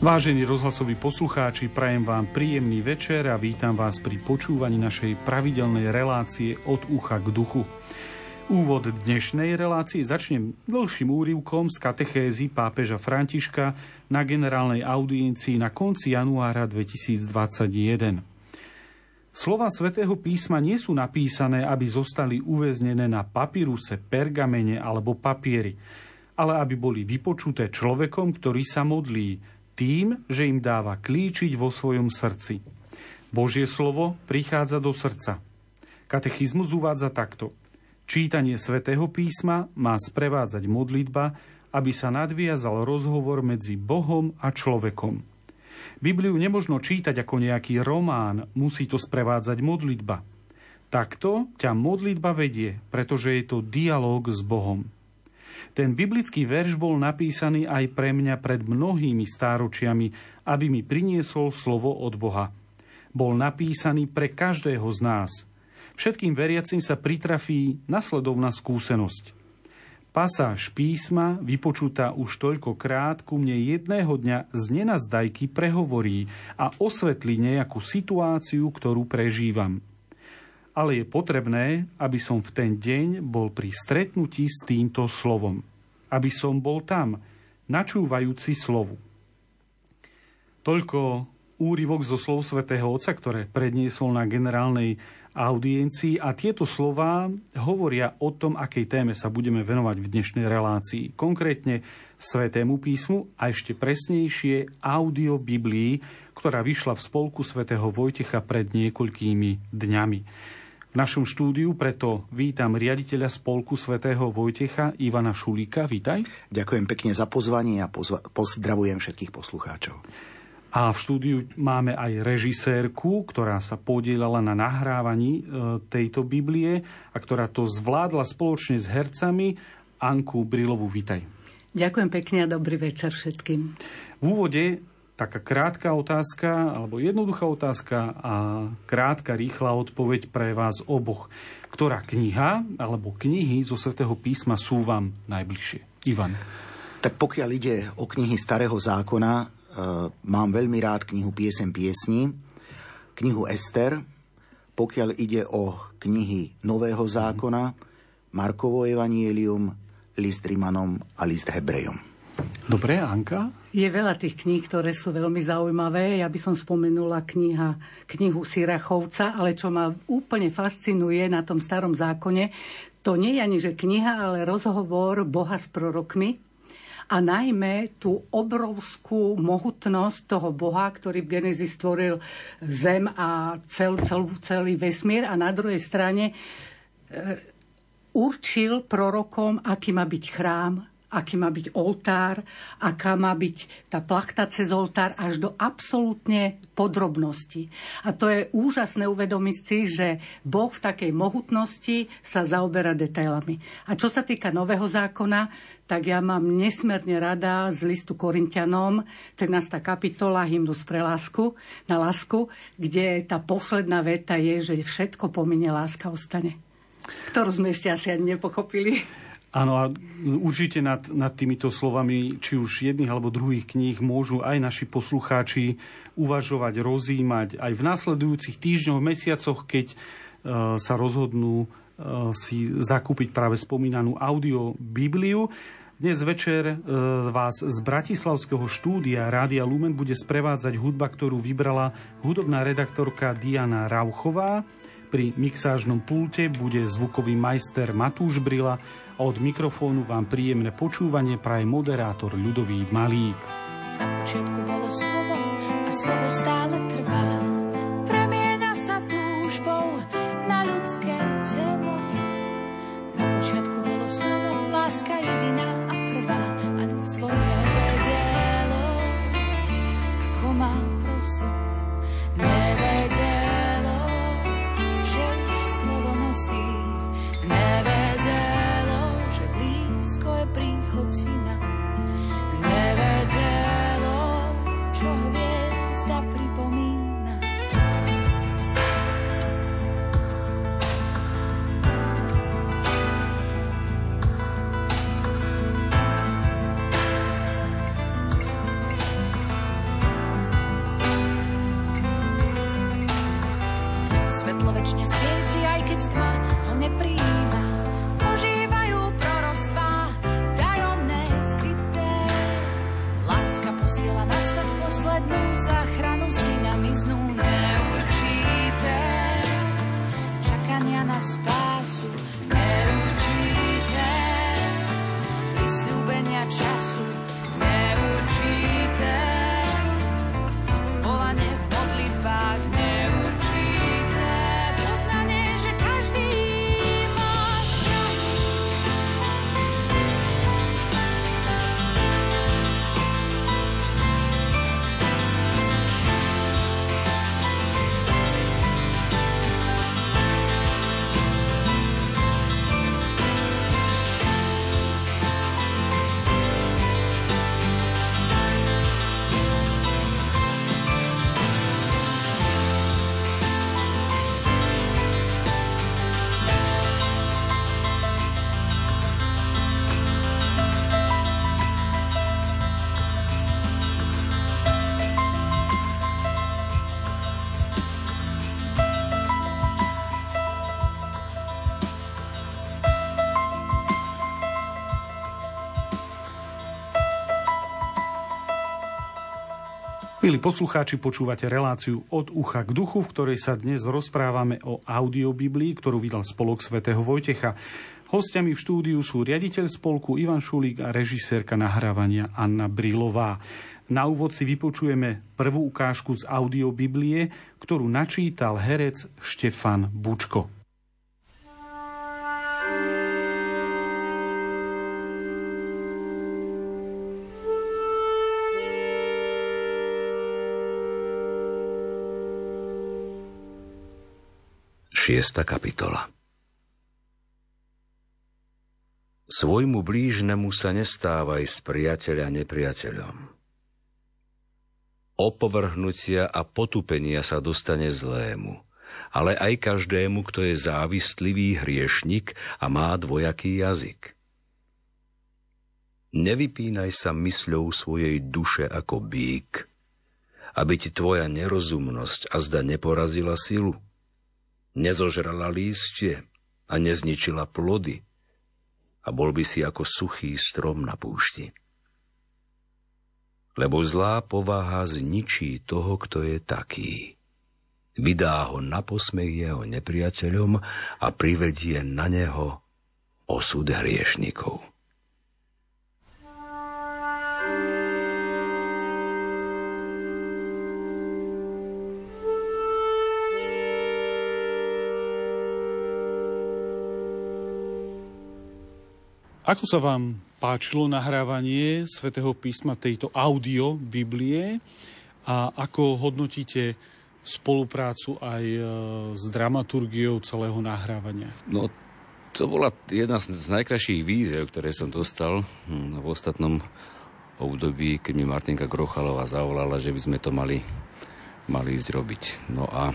Vážení rozhlasoví poslucháči, prajem vám príjemný večer a vítam vás pri počúvaní našej pravidelnej relácie od ucha k duchu. Úvod dnešnej relácie začnem dlhším úrivkom z katechézy pápeža Františka na generálnej audiencii na konci januára 2021. Slova svätého písma nie sú napísané, aby zostali uväznené na papíruse, pergamene alebo papieri, ale aby boli vypočuté človekom, ktorý sa modlí, tým, že im dáva klíčiť vo svojom srdci. Božie slovo prichádza do srdca. Katechizmus uvádza takto. Čítanie svätého písma má sprevádzať modlitba, aby sa nadviazal rozhovor medzi Bohom a človekom. Bibliu nemožno čítať ako nejaký román, musí to sprevádzať modlitba. Takto ťa modlitba vedie, pretože je to dialog s Bohom. Ten biblický verš bol napísaný aj pre mňa pred mnohými stáročiami, aby mi priniesol slovo od Boha. Bol napísaný pre každého z nás. Všetkým veriacim sa pritrafí nasledovná skúsenosť. Pasáž písma, vypočutá už toľkokrát, ku mne jedného dňa z nenazdajky prehovorí a osvetlí nejakú situáciu, ktorú prežívam ale je potrebné, aby som v ten deň bol pri stretnutí s týmto slovom. Aby som bol tam, načúvajúci slovu. Toľko úryvok zo slov svätého Otca, ktoré predniesol na generálnej audiencii a tieto slova hovoria o tom, akej téme sa budeme venovať v dnešnej relácii. Konkrétne Svetému písmu a ešte presnejšie audio Biblii, ktorá vyšla v spolku svätého Vojtecha pred niekoľkými dňami. V našom štúdiu preto vítam riaditeľa spolku svätého Vojtecha Ivana Šulíka. Vítaj. Ďakujem pekne za pozvanie a pozva- pozdravujem všetkých poslucháčov. A v štúdiu máme aj režisérku, ktorá sa podielala na nahrávaní e, tejto Biblie a ktorá to zvládla spoločne s hercami. Anku Brilovu, vítaj. Ďakujem pekne a dobrý večer všetkým. V úvode taká krátka otázka, alebo jednoduchá otázka a krátka, rýchla odpoveď pre vás oboch. Ktorá kniha alebo knihy zo Svetého písma sú vám najbližšie? Ivan. Tak pokiaľ ide o knihy Starého zákona, e, mám veľmi rád knihu Piesem piesní, knihu Ester. Pokiaľ ide o knihy Nového zákona, Markovo evanielium, list Rimanom a list Hebrejom. Dobre, Anka? Je veľa tých kníh, ktoré sú veľmi zaujímavé. Ja by som spomenula kniha, knihu Sirachovca, ale čo ma úplne fascinuje na tom starom zákone, to nie je ani že kniha, ale rozhovor Boha s prorokmi, a najmä tú obrovskú mohutnosť toho Boha, ktorý v Genesis stvoril zem a cel, cel, celý vesmír a na druhej strane e, určil prorokom, aký má byť chrám, aký má byť oltár, aká má byť tá plachta cez oltár až do absolútne podrobnosti. A to je úžasné uvedomiť si, že Boh v takej mohutnosti sa zaoberá detailami. A čo sa týka Nového zákona, tak ja mám nesmierne rada z listu Korintianom, 13. kapitola Hymnus pre lásku, na lásku, kde tá posledná veta je, že všetko pomine, láska ostane. Ktorú sme ešte asi ani nepochopili. Áno, a určite nad, nad týmito slovami, či už jedných alebo druhých kníh, môžu aj naši poslucháči uvažovať, rozímať aj v následujúcich týždňoch, mesiacoch, keď uh, sa rozhodnú uh, si zakúpiť práve spomínanú audio Bibliu. Dnes večer uh, vás z Bratislavského štúdia Rádia Lumen bude sprevádzať hudba, ktorú vybrala hudobná redaktorka Diana Rauchová. Pri mixážnom pulte bude zvukový majster Matúš Brila od mikrofónu vám príjemné počúvanie praje moderátor Ľudový Malík. Na počiatku bolo slovo a slovo stále trvá. Premieňa sa túžbou na ľudské telo. Na počiatku bolo slovo, láska jediná svedectva ho nepríjima. Milí poslucháči, počúvate reláciu od ucha k duchu, v ktorej sa dnes rozprávame o audiobiblii, ktorú vydal spolok svätého Vojtecha. Hostiami v štúdiu sú riaditeľ spolku Ivan Šulík a režisérka nahrávania Anna Brilová. Na úvod si vypočujeme prvú ukážku z audiobiblie, ktorú načítal herec Štefan Bučko. Šiesta kapitola Svojmu blížnemu sa nestávaj s priateľa nepriateľom. Opovrhnutia a potupenia sa dostane zlému, ale aj každému, kto je závistlivý hriešnik a má dvojaký jazyk. Nevypínaj sa mysľou svojej duše ako bík, aby ti tvoja nerozumnosť a zda neporazila silu – nezožrala lístie a nezničila plody a bol by si ako suchý strom na púšti. Lebo zlá povaha zničí toho, kto je taký. Vydá ho na posmech jeho nepriateľom a privedie na neho osud hriešnikov. Ako sa vám páčilo nahrávanie svätého písma tejto audio Biblie a ako hodnotíte spoluprácu aj e, s dramaturgiou celého nahrávania? No, to bola jedna z najkrajších víziev, ktoré som dostal hm, v ostatnom období, keď mi Martinka Grochalová zavolala, že by sme to mali, mali ísť. No a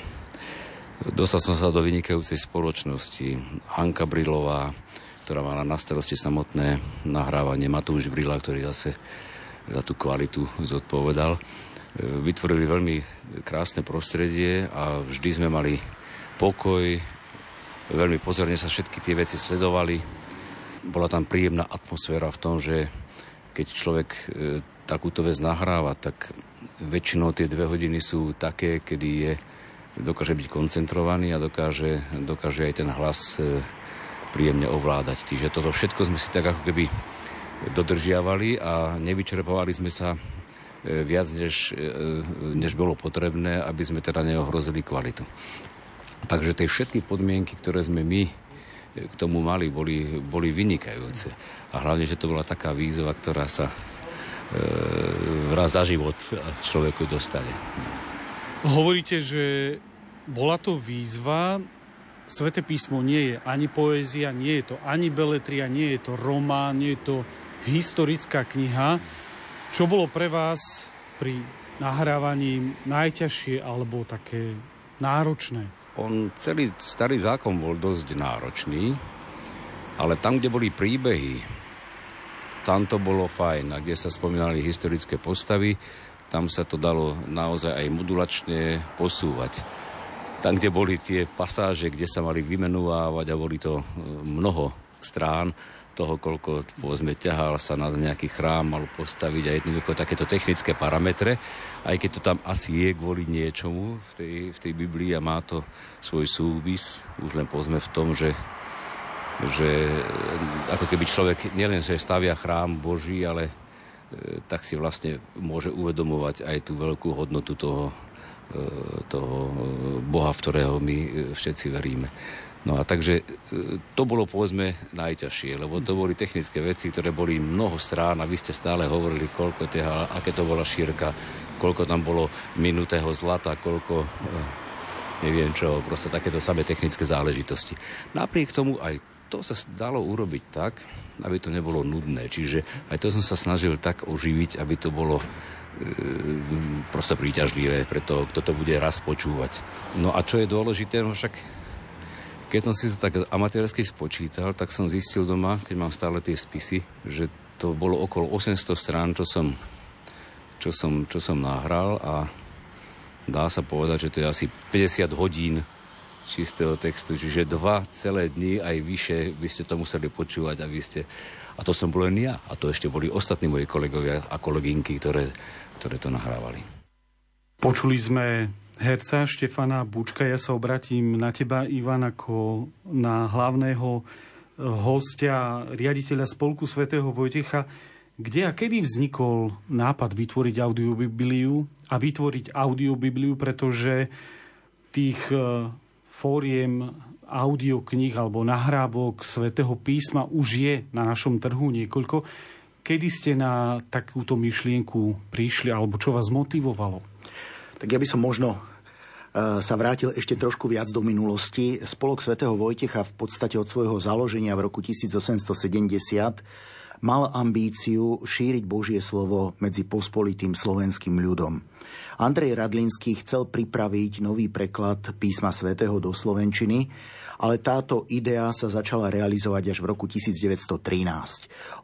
dostal som sa do vynikajúcej spoločnosti. Anka Brilová, ktorá mala na starosti samotné nahrávanie Matúš Brila, ktorý zase za tú kvalitu zodpovedal. Vytvorili veľmi krásne prostredie a vždy sme mali pokoj, veľmi pozorne sa všetky tie veci sledovali. Bola tam príjemná atmosféra v tom, že keď človek e, takúto vec nahráva, tak väčšinou tie dve hodiny sú také, kedy je, dokáže byť koncentrovaný a dokáže, dokáže aj ten hlas e, príjemne ovládať. Čiže toto všetko sme si tak ako keby dodržiavali a nevyčerpovali sme sa e, viac, než, e, než bolo potrebné, aby sme teda neohrozili kvalitu. Takže tie všetky podmienky, ktoré sme my e, k tomu mali, boli, boli vynikajúce. A hlavne, že to bola taká výzva, ktorá sa e, raz za život človeku dostane. Hovoríte, že bola to výzva, Sveté písmo nie je ani poézia, nie je to ani beletria, nie je to román, nie je to historická kniha. Čo bolo pre vás pri nahrávaní najťažšie alebo také náročné? On celý starý zákon bol dosť náročný, ale tam, kde boli príbehy, tam to bolo fajn. A kde sa spomínali historické postavy, tam sa to dalo naozaj aj modulačne posúvať tam, kde boli tie pasáže, kde sa mali vymenúvať a boli to mnoho strán, toho, koľko povedzme ťahal sa na nejaký chrám, mal postaviť a jednoducho takéto technické parametre, aj keď to tam asi je kvôli niečomu v tej, v tej Biblii a má to svoj súvis, už len povedzme v tom, že že ako keby človek nielen, že stavia chrám Boží, ale e, tak si vlastne môže uvedomovať aj tú veľkú hodnotu toho, e, toho Boha, v ktorého my e, všetci veríme. No a takže e, to bolo povedzme najťažšie, lebo to boli technické veci, ktoré boli mnoho strán a vy ste stále hovorili, koľko teha, aké to bola šírka, koľko tam bolo minutého zlata, koľko e, neviem čo, proste takéto samé technické záležitosti. Napriek tomu aj to sa dalo urobiť tak, aby to nebolo nudné. Čiže aj to som sa snažil tak oživiť, aby to bolo e, proste príťažlivé pre to, kto to bude raz počúvať. No a čo je dôležité, no však keď som si to tak amatérsky spočítal, tak som zistil doma, keď mám stále tie spisy, že to bolo okolo 800 strán, čo som, čo som, čo som nahral a dá sa povedať, že to je asi 50 hodín čistého textu, čiže dva celé dni aj vyše by ste to museli počúvať a ste... A to som bol len ja. A to ešte boli ostatní moji kolegovia a kolegynky, ktoré, ktoré to nahrávali. Počuli sme herca Štefana Bučka. Ja sa obratím na teba, Ivan, ako na hlavného eh, hostia, riaditeľa Spolku svätého Vojtecha. Kde a kedy vznikol nápad vytvoriť audiobibliu a vytvoriť audiobibliu, pretože tých eh, fóriem audioknih alebo nahrávok svätého písma už je na našom trhu niekoľko. Kedy ste na takúto myšlienku prišli alebo čo vás motivovalo? Tak ja by som možno e, sa vrátil ešte trošku viac do minulosti. Spolok svätého Vojtecha v podstate od svojho založenia v roku 1870 mal ambíciu šíriť Božie slovo medzi pospolitým slovenským ľudom. Andrej Radlinský chcel pripraviť nový preklad písma svätého do slovenčiny, ale táto idea sa začala realizovať až v roku 1913.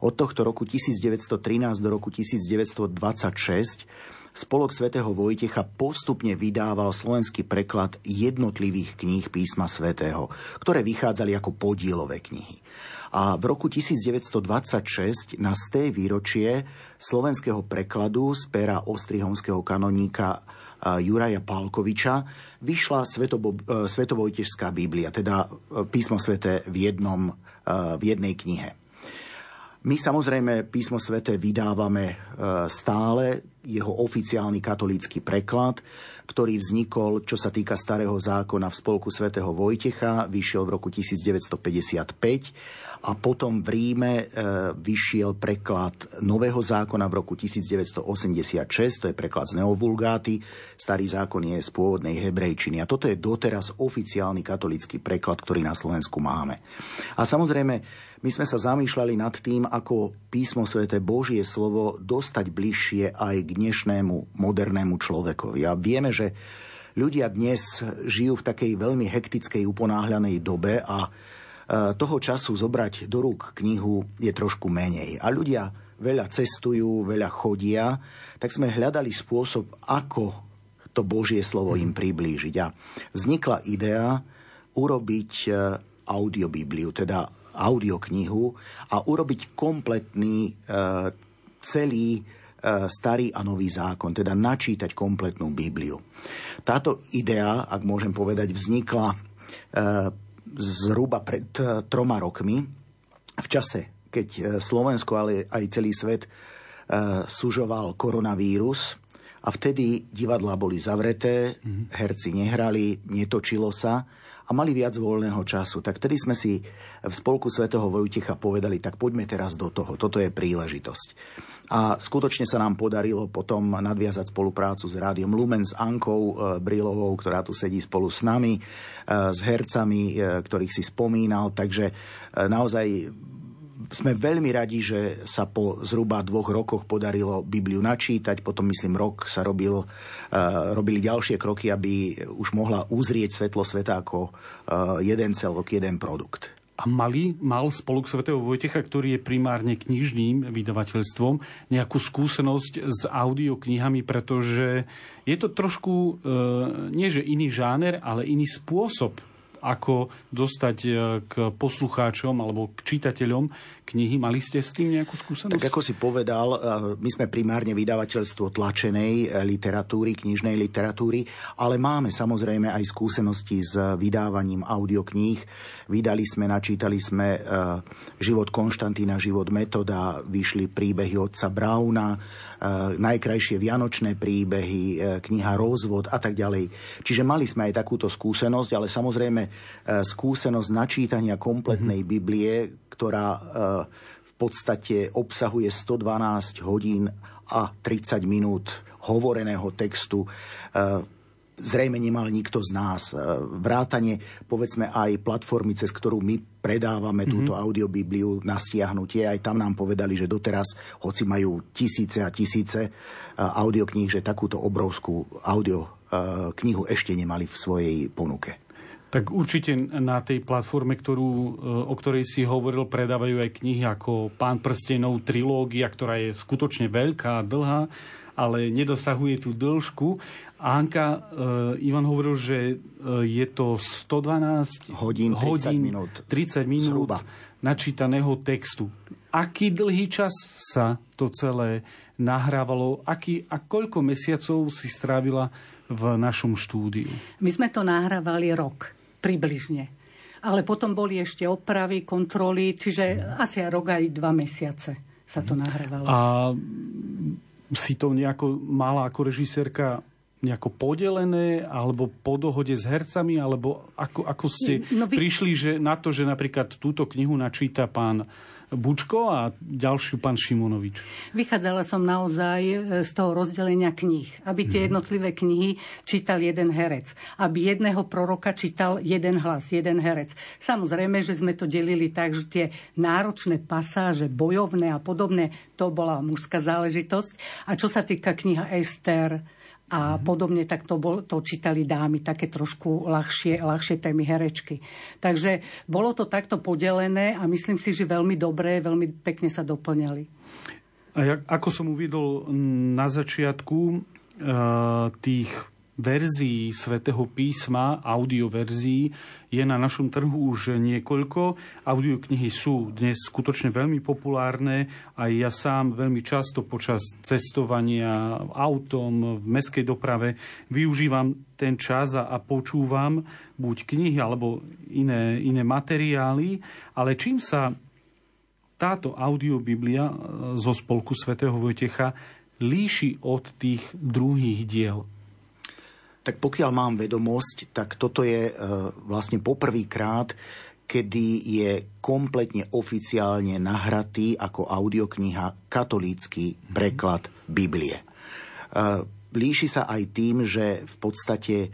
Od tohto roku 1913 do roku 1926 Spolok svätého Vojtecha postupne vydával slovenský preklad jednotlivých kníh písma svätého, ktoré vychádzali ako podielové knihy. A v roku 1926 na sté výročie slovenského prekladu z pera ostrihomského kanoníka Juraja Pálkoviča vyšla Svetobo, e, Svetovojtežská Biblia, teda e, písmo sveté v, jednom, e, v jednej knihe. My samozrejme písmo svete vydávame stále, jeho oficiálny katolícky preklad, ktorý vznikol, čo sa týka starého zákona v spolku svätého Vojtecha, vyšiel v roku 1955 a potom v Ríme e, vyšiel preklad Nového zákona v roku 1986, to je preklad z Neovulgáty, starý zákon je z pôvodnej hebrejčiny a toto je doteraz oficiálny katolický preklad, ktorý na Slovensku máme. A samozrejme, my sme sa zamýšľali nad tým, ako písmo sväté Božie slovo dostať bližšie aj k dnešnému modernému človekovi. A vieme, že ľudia dnes žijú v takej veľmi hektickej, uponáhľanej dobe a toho času zobrať do rúk knihu je trošku menej. A ľudia veľa cestujú, veľa chodia, tak sme hľadali spôsob, ako to Božie slovo im priblížiť. A vznikla idea urobiť e, audiobibliu, teda audioknihu a urobiť kompletný e, celý starý a nový zákon, teda načítať kompletnú Bibliu. Táto idea, ak môžem povedať, vznikla zhruba pred eh, troma rokmi, v čase, keď eh, Slovensko, ale aj celý svet eh, sužoval koronavírus a vtedy divadlá boli zavreté, mm-hmm. herci nehrali, netočilo sa a mali viac voľného času. Tak vtedy sme si v spolku svätého Vojtecha povedali, tak poďme teraz do toho, toto je príležitosť. A skutočne sa nám podarilo potom nadviazať spoluprácu s Rádiom Lumen, s Ankou e, Brilovou, ktorá tu sedí spolu s nami, e, s hercami, e, ktorých si spomínal. Takže naozaj sme veľmi radi, že sa po zhruba dvoch rokoch podarilo Bibliu načítať. Potom, myslím, rok sa robil, uh, robili ďalšie kroky, aby už mohla uzrieť svetlo sveta ako uh, jeden celok, jeden produkt. A mali, mal spolok svätého Vojtecha, ktorý je primárne knižným vydavateľstvom, nejakú skúsenosť s audioknihami, pretože je to trošku, e, nie že iný žáner, ale iný spôsob ako dostať e, k poslucháčom alebo k čitateľom knihy. Mali ste s tým nejakú skúsenosť? Tak ako si povedal, e, my sme primárne vydavateľstvo tlačenej e, literatúry, knižnej literatúry, ale máme samozrejme aj skúsenosti s vydávaním audiokníh. Vydali sme, načítali sme Život Konštantína, Život Metoda, vyšli príbehy otca Brauna, najkrajšie vianočné príbehy, kniha Rozvod a tak ďalej. Čiže mali sme aj takúto skúsenosť, ale samozrejme skúsenosť načítania kompletnej mm-hmm. Biblie, ktorá v podstate obsahuje 112 hodín a 30 minút hovoreného textu e, zrejme nemal nikto z nás. Vrátane, povedzme, aj platformy, cez ktorú my predávame mm-hmm. túto audiobibliu na stiahnutie. Aj tam nám povedali, že doteraz, hoci majú tisíce a tisíce audiokníh, že takúto obrovskú audio knihu ešte nemali v svojej ponuke. Tak určite na tej platforme, ktorú, e, o ktorej si hovoril, predávajú aj knihy ako Pán prstenov trilógia, ktorá je skutočne veľká a dlhá, ale nedosahuje tú dĺžku. Anka, uh, Ivan hovoril, že uh, je to 112 hodín, 30 hodín, minút. 30 minút Zhruba. načítaného textu. Aký dlhý čas sa to celé nahrávalo? Aký, a koľko mesiacov si strávila v našom štúdiu? My sme to nahrávali rok približne. Ale potom boli ešte opravy, kontroly, čiže asi rok aj dva mesiace sa to nahrávalo. A si to nejako mala ako režisérka nejako podelené, alebo po dohode s hercami, alebo ako, ako ste no, vy... prišli že na to, že napríklad túto knihu načíta pán Bučko a ďalšiu pán Šimonovič. Vychádzala som naozaj e, z toho rozdelenia kníh, aby tie mhm. jednotlivé knihy čítal jeden herec, aby jedného proroka čítal jeden hlas, jeden herec. Samozrejme, že sme to delili tak, že tie náročné pasáže, bojovné a podobné, to bola mužská záležitosť. A čo sa týka kniha Ester, a podobne, tak to, bol, to čítali dámy, také trošku ľahšie, ľahšie témy herečky. Takže bolo to takto podelené a myslím si, že veľmi dobré, veľmi pekne sa doplňali. A jak, ako som uviedol na začiatku, uh, tých verzií svätého písma, audioverzií, je na našom trhu už niekoľko. Audioknihy sú dnes skutočne veľmi populárne a ja sám veľmi často počas cestovania autom, v meskej doprave využívam ten čas a počúvam buď knihy alebo iné, iné materiály, ale čím sa táto audiobiblia e, zo spolku svätého Vojtecha líši od tých druhých diel? Tak pokiaľ mám vedomosť, tak toto je e, vlastne poprvýkrát, kedy je kompletne oficiálne nahratý ako audiokniha katolícky preklad Biblie. E, líši sa aj tým, že v podstate e,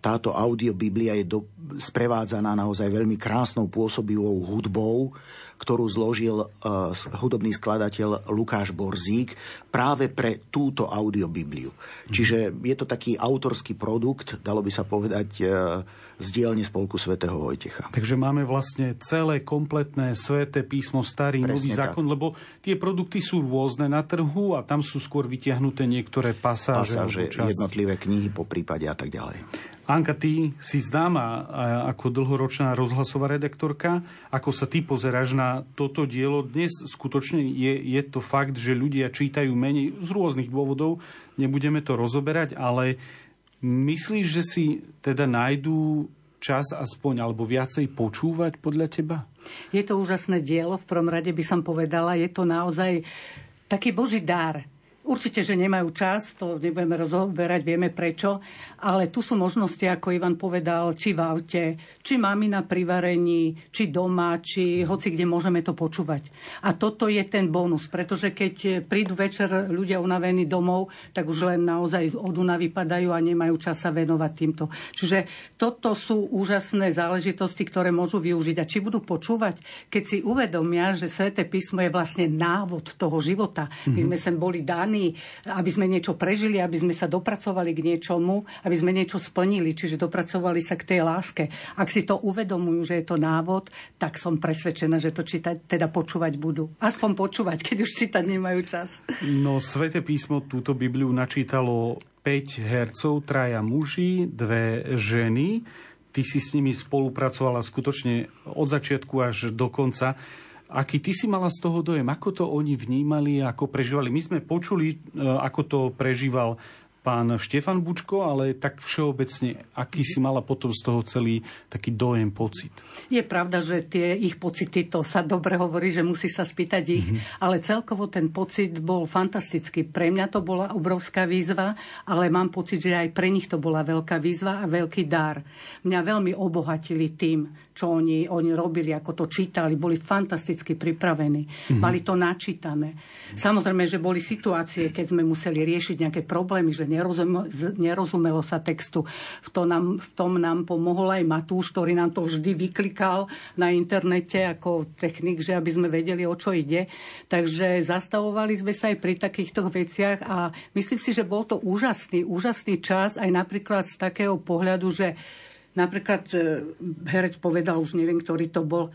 táto audiobiblia je do, sprevádzaná naozaj veľmi krásnou pôsobivou hudbou, ktorú zložil uh, hudobný skladateľ Lukáš Borzík práve pre túto audiobibliu. Mm. Čiže je to taký autorský produkt, dalo by sa povedať, uh, z dielne spolku svätého Vojtecha. Takže máme vlastne celé kompletné sveté písmo, starý, Presne nový zákon, tak. lebo tie produkty sú rôzne na trhu a tam sú skôr vytiahnuté niektoré pasáže. Pasáže, jednotlivé knihy po prípade a tak ďalej. Anka, ty si známa ako dlhoročná rozhlasová redaktorka. Ako sa ty pozeráš na toto dielo? Dnes skutočne je, je to fakt, že ľudia čítajú menej z rôznych dôvodov. Nebudeme to rozoberať, ale myslíš, že si teda nájdú čas aspoň alebo viacej počúvať podľa teba? Je to úžasné dielo, v prvom rade by som povedala. Je to naozaj taký boží dar Určite, že nemajú čas, to nebudeme rozoberať, vieme prečo, ale tu sú možnosti, ako Ivan povedal, či v aute, či mamina pri varení, či doma, či hoci kde môžeme to počúvať. A toto je ten bonus, pretože keď prídu večer ľudia unavení domov, tak už len naozaj od únavy padajú a nemajú čas sa venovať týmto. Čiže toto sú úžasné záležitosti, ktoré môžu využiť. A či budú počúvať, keď si uvedomia, že Sveté písmo je vlastne návod toho života. My mhm. sme sem boli dáni plány, aby sme niečo prežili, aby sme sa dopracovali k niečomu, aby sme niečo splnili, čiže dopracovali sa k tej láske. Ak si to uvedomujú, že je to návod, tak som presvedčená, že to čítať, teda počúvať budú. Aspoň počúvať, keď už čítať nemajú čas. No, Svete písmo túto Bibliu načítalo 5 hercov, traja muži, dve ženy. Ty si s nimi spolupracovala skutočne od začiatku až do konca. Aký ty si mala z toho dojem? Ako to oni vnímali, ako prežívali? My sme počuli, e, ako to prežíval pán Štefan Bučko, ale tak všeobecne, aký si mala potom z toho celý taký dojem, pocit? Je pravda, že tie ich pocity, to sa dobre hovorí, že musí sa spýtať ich, mm-hmm. ale celkovo ten pocit bol fantastický. Pre mňa to bola obrovská výzva, ale mám pocit, že aj pre nich to bola veľká výzva a veľký dar. Mňa veľmi obohatili tým, čo oni, oni robili, ako to čítali, boli fantasticky pripravení, mm-hmm. mali to načítané. Samozrejme, že boli situácie, keď sme museli riešiť nejaké problémy, že nerozumelo, nerozumelo sa textu. V, to nám, v tom nám pomohol aj Matúš, ktorý nám to vždy vyklikal na internete ako technik, že aby sme vedeli, o čo ide. Takže zastavovali sme sa aj pri takýchto veciach a myslím si, že bol to úžasný, úžasný čas aj napríklad z takého pohľadu, že napríklad e, herec povedal, už neviem, ktorý to bol,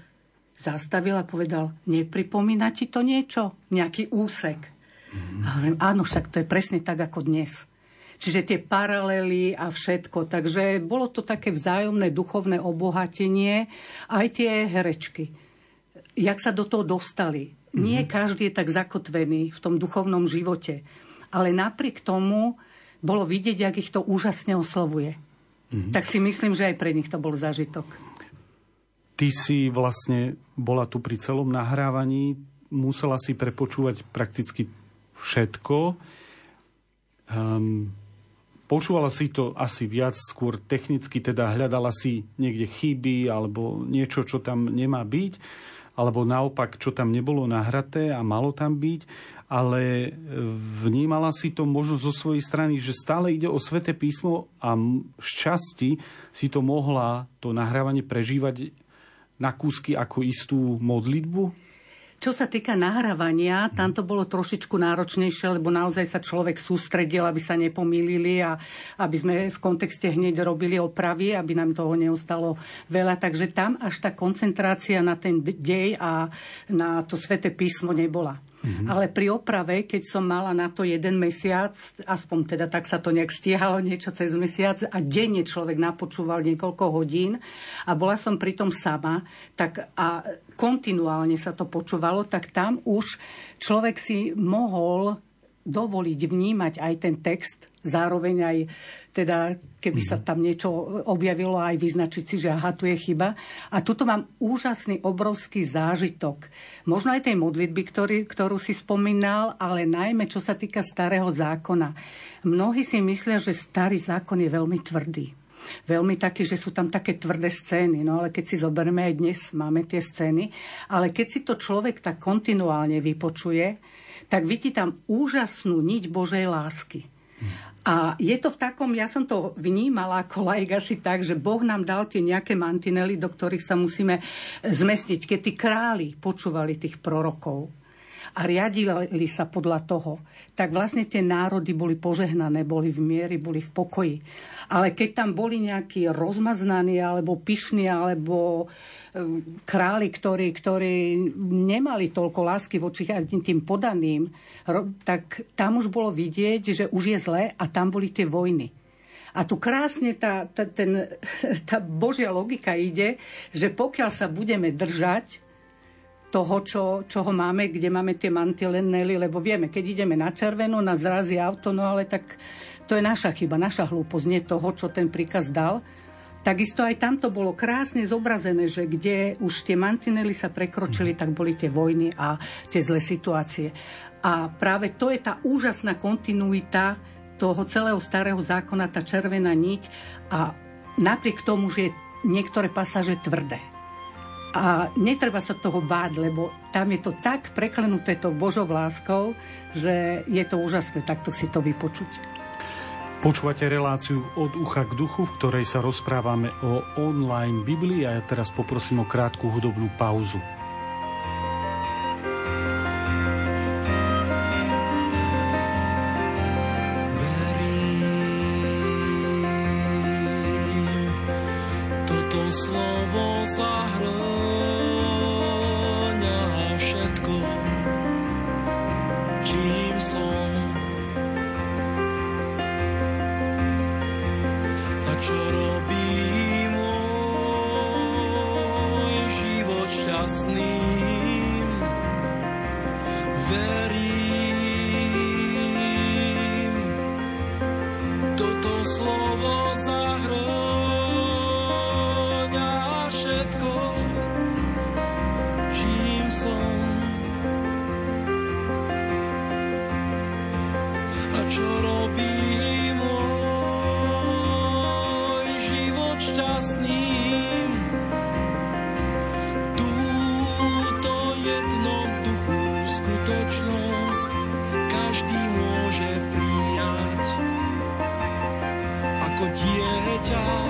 zastavil a povedal, nepripomína ti to niečo? Nejaký úsek. Mm-hmm. A hovorím, áno, však to je presne tak ako dnes. Čiže tie paralely a všetko. Takže bolo to také vzájomné duchovné obohatenie, aj tie herečky. Jak sa do toho dostali. Mm-hmm. Nie každý je tak zakotvený v tom duchovnom živote. Ale napriek tomu bolo vidieť, jak ich to úžasne oslovuje. Mm-hmm. Tak si myslím, že aj pre nich to bol zážitok. Ty si vlastne bola tu pri celom nahrávaní, musela si prepočúvať prakticky všetko. Um, Počúvala si to asi viac skôr technicky, teda hľadala si niekde chyby alebo niečo, čo tam nemá byť, alebo naopak, čo tam nebolo nahraté a malo tam byť, ale vnímala si to možno zo svojej strany, že stále ide o sveté písmo a z časti si to mohla, to nahrávanie prežívať na kúsky ako istú modlitbu? Čo sa týka nahrávania, tam to bolo trošičku náročnejšie, lebo naozaj sa človek sústredil, aby sa nepomýlili a aby sme v kontexte hneď robili opravy, aby nám toho neostalo veľa. Takže tam až tá koncentrácia na ten dej a na to sveté písmo nebola. Mm-hmm. Ale pri oprave, keď som mala na to jeden mesiac, aspoň teda tak sa to nejak stiehalo niečo cez mesiac a denne človek napočúval niekoľko hodín a bola som pritom sama, tak a kontinuálne sa to počúvalo, tak tam už človek si mohol dovoliť vnímať aj ten text, zároveň aj teda, keby sa tam niečo objavilo, aj vyznačiť si, že aha, tu je chyba. A tuto mám úžasný, obrovský zážitok. Možno aj tej modlitby, ktorý, ktorú si spomínal, ale najmä čo sa týka starého zákona. Mnohí si myslia, že starý zákon je veľmi tvrdý veľmi taký, že sú tam také tvrdé scény. No ale keď si zoberieme aj dnes, máme tie scény. Ale keď si to človek tak kontinuálne vypočuje, tak vidí tam úžasnú niť Božej lásky. A je to v takom, ja som to vnímala ako laik asi tak, že Boh nám dal tie nejaké mantinely, do ktorých sa musíme zmestiť. Keď tí králi počúvali tých prorokov, a riadili sa podľa toho, tak vlastne tie národy boli požehnané, boli v miery, boli v pokoji. Ale keď tam boli nejakí rozmaznaní, alebo pyšní, alebo králi, ktorí, ktorí nemali toľko lásky voči tým podaným, tak tam už bolo vidieť, že už je zle a tam boli tie vojny. A tu krásne tá, tá, ten, tá Božia logika ide, že pokiaľ sa budeme držať toho, čo, čoho máme, kde máme tie mantilenely, lebo vieme, keď ideme na červenú, na zrazí auto, no ale tak to je naša chyba, naša hlúposť, nie toho, čo ten príkaz dal. Takisto aj tam to bolo krásne zobrazené, že kde už tie mantinely sa prekročili, tak boli tie vojny a tie zlé situácie. A práve to je tá úžasná kontinuita toho celého starého zákona, tá červená niť a napriek tomu, že niektoré pasáže tvrdé. A netreba sa toho báť, lebo tam je to tak preklenuté to Božou láskou, že je to úžasné takto si to vypočuť. Počúvate reláciu od ucha k duchu, v ktorej sa rozprávame o online Biblii a ja teraz poprosím o krátku hudobnú pauzu. Verím, toto slovo zahrnú verím, toto slovo zahroňa všetko, čím som. A čo robí môj život šťastný? dark.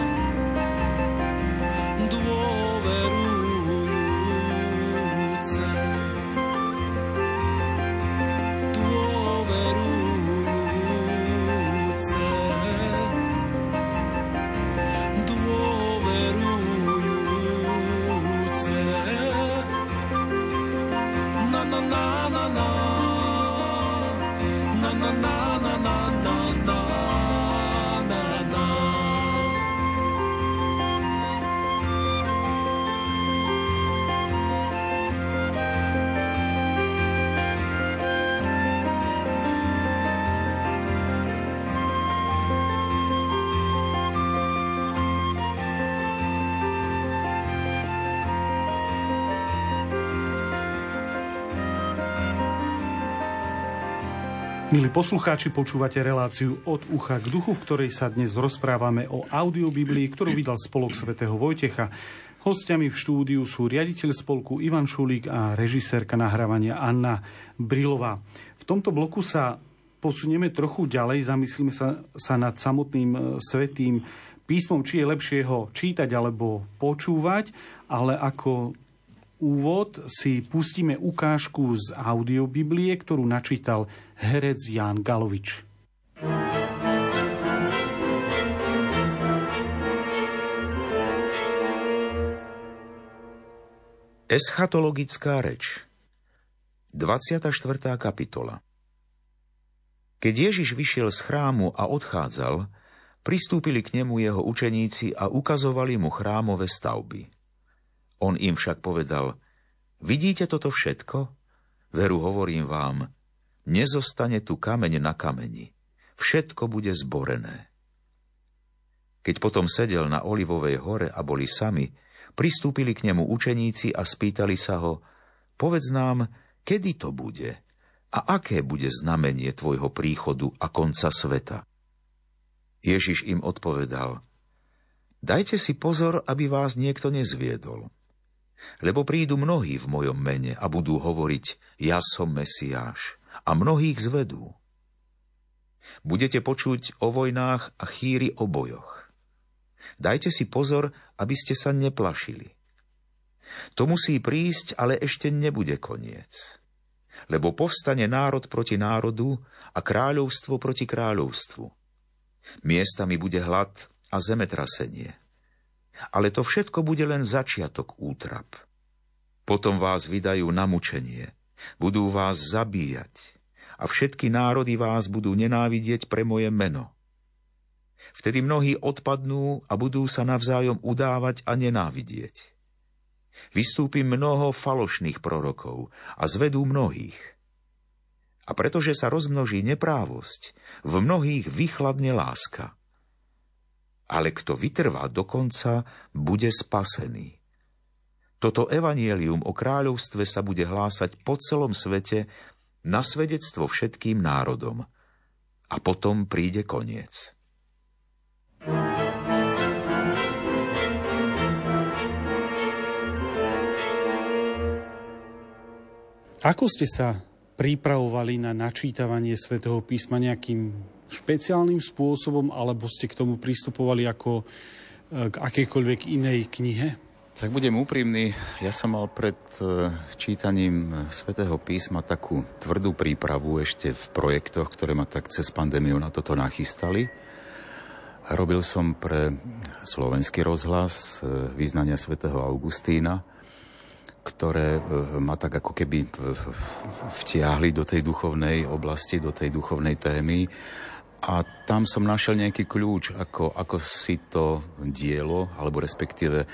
Milí poslucháči, počúvate reláciu od ucha k duchu, v ktorej sa dnes rozprávame o audiobiblii, ktorú vydal spolok svätého Vojtecha. Hostiami v štúdiu sú riaditeľ spolku Ivan Šulík a režisérka nahrávania Anna Brilová. V tomto bloku sa posunieme trochu ďalej, zamyslíme sa, sa nad samotným e, svetým písmom, či je lepšie ho čítať alebo počúvať, ale ako úvod si pustíme ukážku z audiobiblie, ktorú načítal herec Jan Galovič. Eschatologická reč 24. kapitola Keď Ježiš vyšiel z chrámu a odchádzal, pristúpili k nemu jeho učeníci a ukazovali mu chrámové stavby. On im však povedal, vidíte toto všetko? Veru hovorím vám, Nezostane tu kameň na kameni. Všetko bude zborené. Keď potom sedel na Olivovej hore a boli sami, pristúpili k nemu učeníci a spýtali sa ho, povedz nám, kedy to bude a aké bude znamenie tvojho príchodu a konca sveta. Ježiš im odpovedal, dajte si pozor, aby vás niekto nezviedol. Lebo prídu mnohí v mojom mene a budú hovoriť, ja som Mesiáš a mnohých zvedú. Budete počuť o vojnách a chýry o bojoch. Dajte si pozor, aby ste sa neplašili. To musí prísť, ale ešte nebude koniec. Lebo povstane národ proti národu a kráľovstvo proti kráľovstvu. Miestami bude hlad a zemetrasenie. Ale to všetko bude len začiatok útrap. Potom vás vydajú na mučenie. Budú vás zabíjať a všetky národy vás budú nenávidieť pre moje meno. Vtedy mnohí odpadnú a budú sa navzájom udávať a nenávidieť. Vystúpi mnoho falošných prorokov a zvedú mnohých. A pretože sa rozmnoží neprávosť, v mnohých vychladne láska. Ale kto vytrvá do konca, bude spasený. Toto evanielium o kráľovstve sa bude hlásať po celom svete na svedectvo všetkým národom. A potom príde koniec. Ako ste sa pripravovali na načítavanie svätého písma nejakým špeciálnym spôsobom, alebo ste k tomu pristupovali ako eh, k akejkoľvek inej knihe? Tak budem úprimný, ja som mal pred e, čítaním svätého písma takú tvrdú prípravu ešte v projektoch, ktoré ma tak cez pandémiu na toto nachystali. Robil som pre slovenský rozhlas e, význania svätého Augustína, ktoré e, ma tak ako keby vtiahli do tej duchovnej oblasti, do tej duchovnej témy. A tam som našiel nejaký kľúč, ako, ako si to dielo, alebo respektíve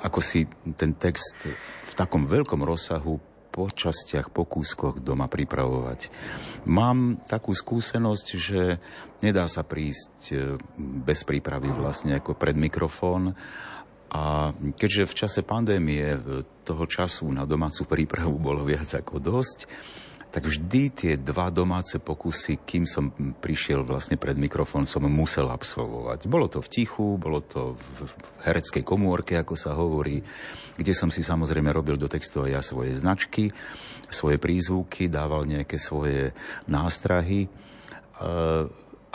ako si ten text v takom veľkom rozsahu po častiach, po kúskoch doma pripravovať. Mám takú skúsenosť, že nedá sa prísť e, bez prípravy vlastne ako pred mikrofón a keďže v čase pandémie e, toho času na domácu prípravu bolo viac ako dosť, tak vždy tie dva domáce pokusy, kým som prišiel vlastne pred mikrofón, som musel absolvovať. Bolo to v tichu, bolo to v hereckej komórke, ako sa hovorí, kde som si samozrejme robil do textu aj ja svoje značky, svoje prízvuky, dával nejaké svoje nástrahy e,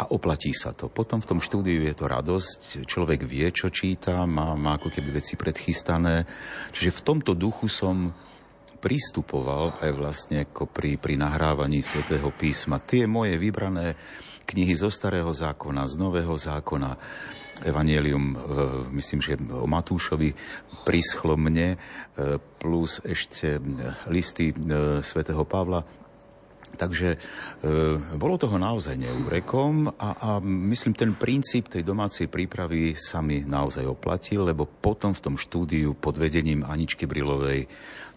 a oplatí sa to. Potom v tom štúdiu je to radosť, človek vie, čo číta, má, má ako keby veci predchystané. Čiže v tomto duchu som pristupoval aj vlastne ako pri, pri nahrávaní svätého písma. Tie moje vybrané knihy zo starého zákona, z nového zákona, Evangelium, e, myslím, že o Matúšovi prischlo mne, e, plus ešte listy e, svätého Pavla, Takže e, bolo toho naozaj neúrekom a, a myslím, ten princíp tej domácej prípravy sa mi naozaj oplatil, lebo potom v tom štúdiu pod vedením Aničky Brilovej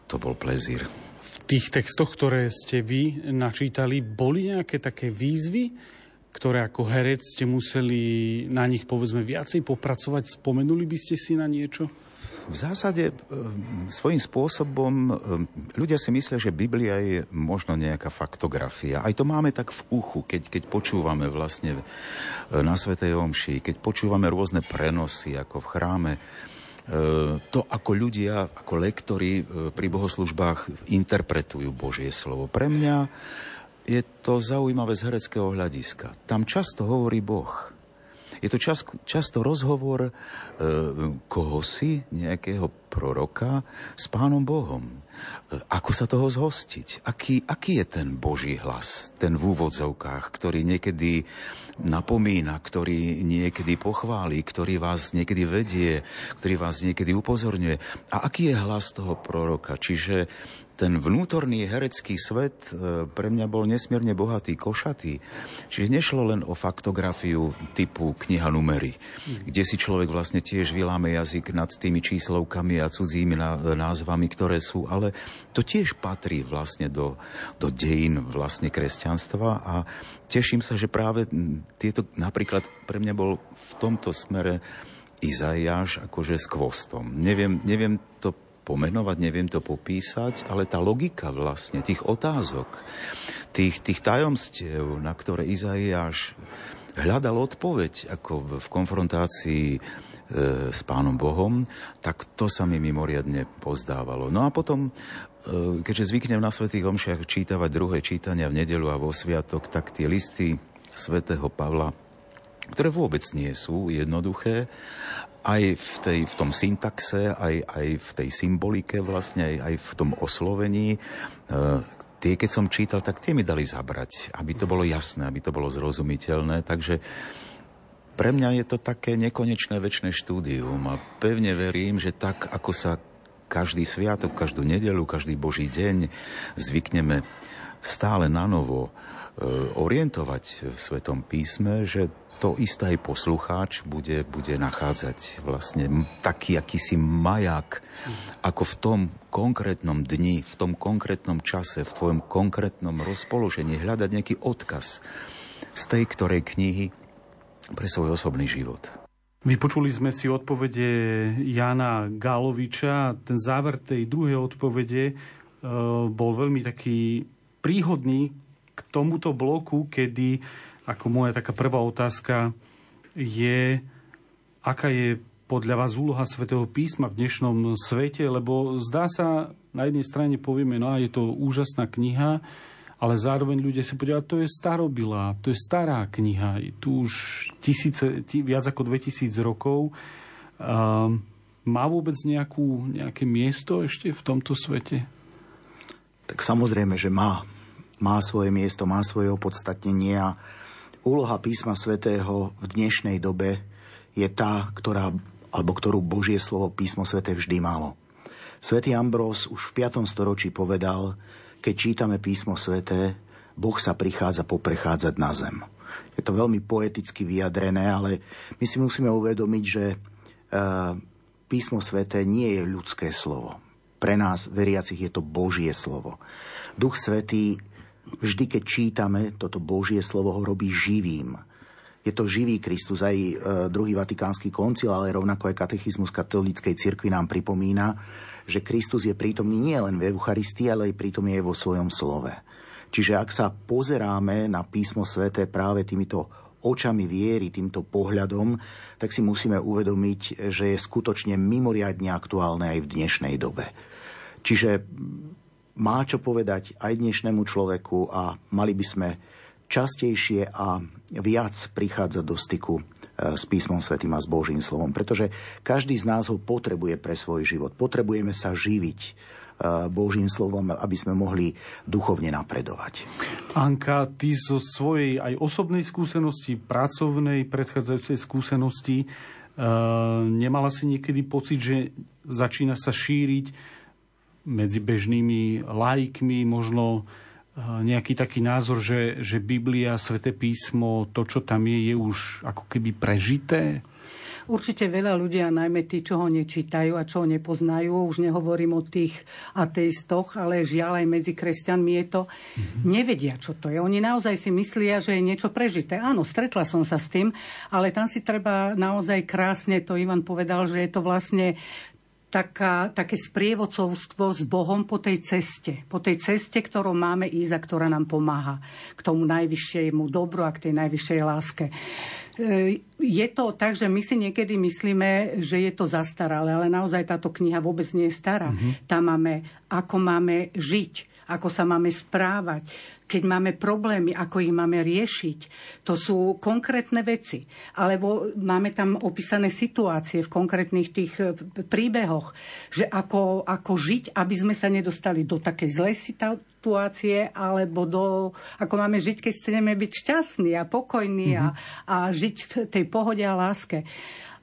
to bol plezír. V tých textoch, ktoré ste vy načítali, boli nejaké také výzvy, ktoré ako herec ste museli na nich povedzme viacej popracovať? Spomenuli by ste si na niečo? V zásade e, svojím spôsobom e, ľudia si myslia, že Biblia je možno nejaká faktografia. Aj to máme tak v uchu, keď, keď počúvame vlastne e, na Svetej Omši, keď počúvame rôzne prenosy ako v chráme to, ako ľudia, ako lektori e, pri bohoslužbách interpretujú Božie slovo. Pre mňa je to zaujímavé z hereckého hľadiska. Tam často hovorí Boh. Je to čas, často rozhovor e, koho si, nejakého proroka, s Pánom Bohom. E, ako sa toho zhostiť? Aký, aký je ten Boží hlas, ten v úvodzovkách, ktorý niekedy napomína, ktorý niekedy pochváli, ktorý vás niekedy vedie, ktorý vás niekedy upozorňuje. A aký je hlas toho proroka? Čiže ten vnútorný herecký svet e, pre mňa bol nesmierne bohatý, košatý. Čiže nešlo len o faktografiu typu kniha numery, kde si človek vlastne tiež vyláme jazyk nad tými číslovkami a cudzími názvami, ktoré sú, ale to tiež patrí vlastne do, do dejín vlastne kresťanstva a teším sa, že práve tieto, napríklad pre mňa bol v tomto smere Izaiáš akože s kvostom. Neviem, neviem to pomenovať, neviem to popísať, ale tá logika vlastne tých otázok, tých, tých tajomstiev, na ktoré Izaiáš hľadal odpoveď ako v konfrontácii e, s Pánom Bohom, tak to sa mi mimoriadne pozdávalo. No a potom, e, keďže zvyknem na Svetých Omšiach čítavať druhé čítania v nedelu a vo sviatok, tak tie listy svätého Pavla ktoré vôbec nie sú jednoduché aj v, tej, v tom syntaxe, aj, aj v tej symbolike vlastne, aj, aj v tom oslovení. E, tie, keď som čítal, tak tie mi dali zabrať, aby to bolo jasné, aby to bolo zrozumiteľné. Takže pre mňa je to také nekonečné väčšie štúdium a pevne verím, že tak, ako sa každý sviatok, každú nedelu, každý boží deň zvykneme stále na novo e, orientovať v Svetom písme, že to isté aj poslucháč bude, bude nachádzať vlastne taký akýsi maják, ako v tom konkrétnom dni, v tom konkrétnom čase, v tvojom konkrétnom rozpoložení hľadať nejaký odkaz z tej ktorej knihy pre svoj osobný život. Vypočuli sme si odpovede Jana Gáloviča. Ten záver tej druhej odpovede e, bol veľmi taký príhodný k tomuto bloku, kedy ako moja taká prvá otázka je, aká je podľa vás úloha svätého písma v dnešnom svete, lebo zdá sa, na jednej strane povieme, no a je to úžasná kniha, ale zároveň ľudia si povedia, to je starobilá, to je stará kniha, tu už tisíce, viac ako 2000 rokov. Um, má vôbec nejakú, nejaké miesto ešte v tomto svete? Tak samozrejme, že má. Má svoje miesto, má svoje opodstatnenie a Úloha písma svätého v dnešnej dobe je tá, ktorá, alebo ktorú Božie slovo písmo sväté vždy malo. Svetý Ambrós už v 5. storočí povedal, keď čítame písmo sväté, Boh sa prichádza poprechádzať na zem. Je to veľmi poeticky vyjadrené, ale my si musíme uvedomiť, že e, písmo sväté nie je ľudské slovo. Pre nás, veriacich, je to Božie slovo. Duch Svetý vždy, keď čítame toto Božie slovo, ho robí živým. Je to živý Kristus, aj e, druhý vatikánsky koncil, ale rovnako aj katechizmus katolíckej cirkvi nám pripomína, že Kristus je prítomný nie len v Eucharistii, ale aj prítomný aj vo svojom slove. Čiže ak sa pozeráme na písmo sväté práve týmito očami viery, týmto pohľadom, tak si musíme uvedomiť, že je skutočne mimoriadne aktuálne aj v dnešnej dobe. Čiže má čo povedať aj dnešnému človeku a mali by sme častejšie a viac prichádzať do styku e, s písmom svetým a s Božím slovom, pretože každý z nás ho potrebuje pre svoj život. Potrebujeme sa živiť e, Božím slovom, aby sme mohli duchovne napredovať. Anka, ty zo svojej aj osobnej skúsenosti, pracovnej, predchádzajúcej skúsenosti, e, nemala si niekedy pocit, že začína sa šíriť medzi bežnými laikmi možno eh, nejaký taký názor, že, že Biblia, Sveté písmo, to, čo tam je, je už ako keby prežité? Určite veľa ľudí, a najmä tí, čo ho nečítajú a čo ho nepoznajú, už nehovorím o tých ateistoch, ale žiaľ aj medzi kresťanmi je to, mm-hmm. nevedia, čo to je. Oni naozaj si myslia, že je niečo prežité. Áno, stretla som sa s tým, ale tam si treba naozaj krásne, to Ivan povedal, že je to vlastne taká, také sprievodcovstvo s Bohom po tej ceste. Po tej ceste, ktorou máme ísť a ktorá nám pomáha k tomu najvyššiemu dobru a k tej najvyššej láske. E, je to tak, že my si niekedy myslíme, že je to zastaralé, ale naozaj táto kniha vôbec nie je stará. Mm-hmm. Tam máme, ako máme žiť ako sa máme správať, keď máme problémy, ako ich máme riešiť. To sú konkrétne veci. Alebo máme tam opísané situácie v konkrétnych tých e, príbehoch, že ako, ako žiť, aby sme sa nedostali do takej zlej situácie, alebo do, ako máme žiť, keď chceme byť šťastní a pokojní mm-hmm. a, mhm. a žiť v tej pohode a láske.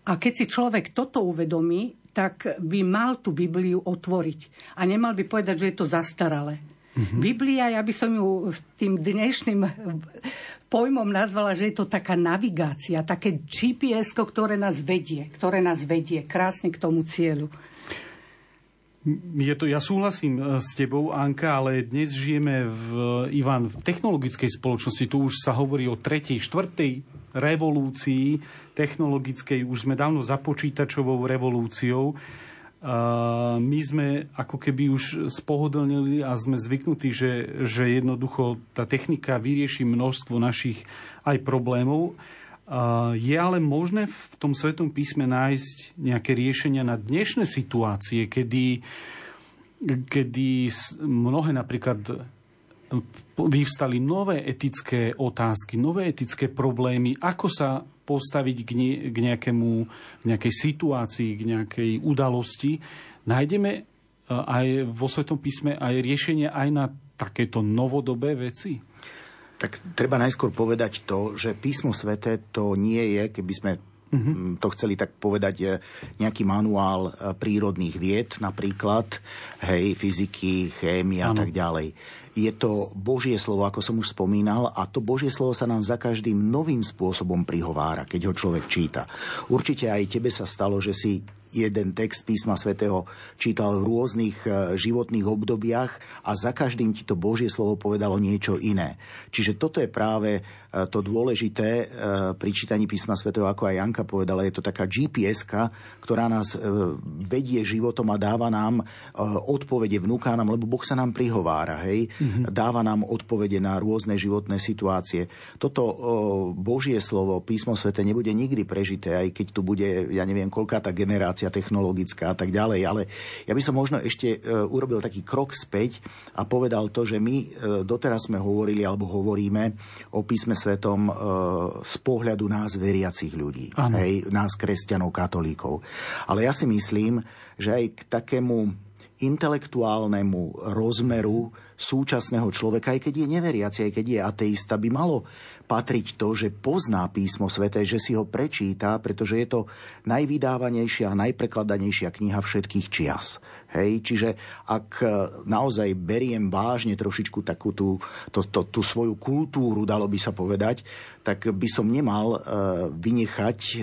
A keď si človek toto uvedomí, tak by mal tú Bibliu otvoriť. A nemal by povedať, že je to zastaralé. Mm-hmm. Biblia, ja by som ju tým dnešným pojmom nazvala, že je to taká navigácia, také GPS, ktoré nás vedie, ktoré nás vedie krásne k tomu cieľu. Je to, ja súhlasím e, s tebou, Anka, ale dnes žijeme v, Ivan, v technologickej spoločnosti. Tu už sa hovorí o tretej, štvrtej revolúcii technologickej. Už sme dávno za počítačovou revolúciou my sme ako keby už spohodlnili a sme zvyknutí, že, že jednoducho tá technika vyrieši množstvo našich aj problémov. Je ale možné v tom Svetom písme nájsť nejaké riešenia na dnešné situácie, kedy, kedy mnohé napríklad vyvstali nové etické otázky, nové etické problémy, ako sa postaviť k, ne, k nejakému, nejakej situácii, k nejakej udalosti, nájdeme e, aj vo Svetom písme aj riešenie aj na takéto novodobé veci? Tak treba najskôr povedať to, že písmo sveté to nie je, keby sme Mm-hmm. To chceli tak povedať nejaký manuál e, prírodných vied, napríklad, hej, fyziky, chémia a tak ďalej je to Božie slovo, ako som už spomínal, a to Božie slovo sa nám za každým novým spôsobom prihovára, keď ho človek číta. Určite aj tebe sa stalo, že si jeden text písma svätého čítal v rôznych e, životných obdobiach a za každým ti to Božie slovo povedalo niečo iné. Čiže toto je práve e, to dôležité e, pri čítaní písma svätého, ako aj Janka povedala, je to taká gps ktorá nás vedie životom a dáva nám odpovede, vnúka nám, lebo Boh sa nám prihovára, hej, mm-hmm. dáva nám odpovede na rôzne životné situácie. Toto Božie slovo, písmo sväté nebude nikdy prežité, aj keď tu bude, ja neviem, koľká tá generácia inovácia technologická a tak ďalej. Ale ja by som možno ešte e, urobil taký krok späť a povedal to, že my e, doteraz sme hovorili alebo hovoríme o písme svetom e, z pohľadu nás veriacich ľudí. Hej, nás kresťanov, katolíkov. Ale ja si myslím, že aj k takému intelektuálnemu rozmeru súčasného človeka, aj keď je neveriaci, aj keď je ateista, by malo patriť to, že pozná písmo sveté, že si ho prečíta, pretože je to najvydávanejšia a najprekladanejšia kniha všetkých čias. Hej, čiže ak e, naozaj beriem vážne trošičku takú tú, to, to, tú svoju kultúru, dalo by sa povedať, tak by som nemal uh, vynechať uh,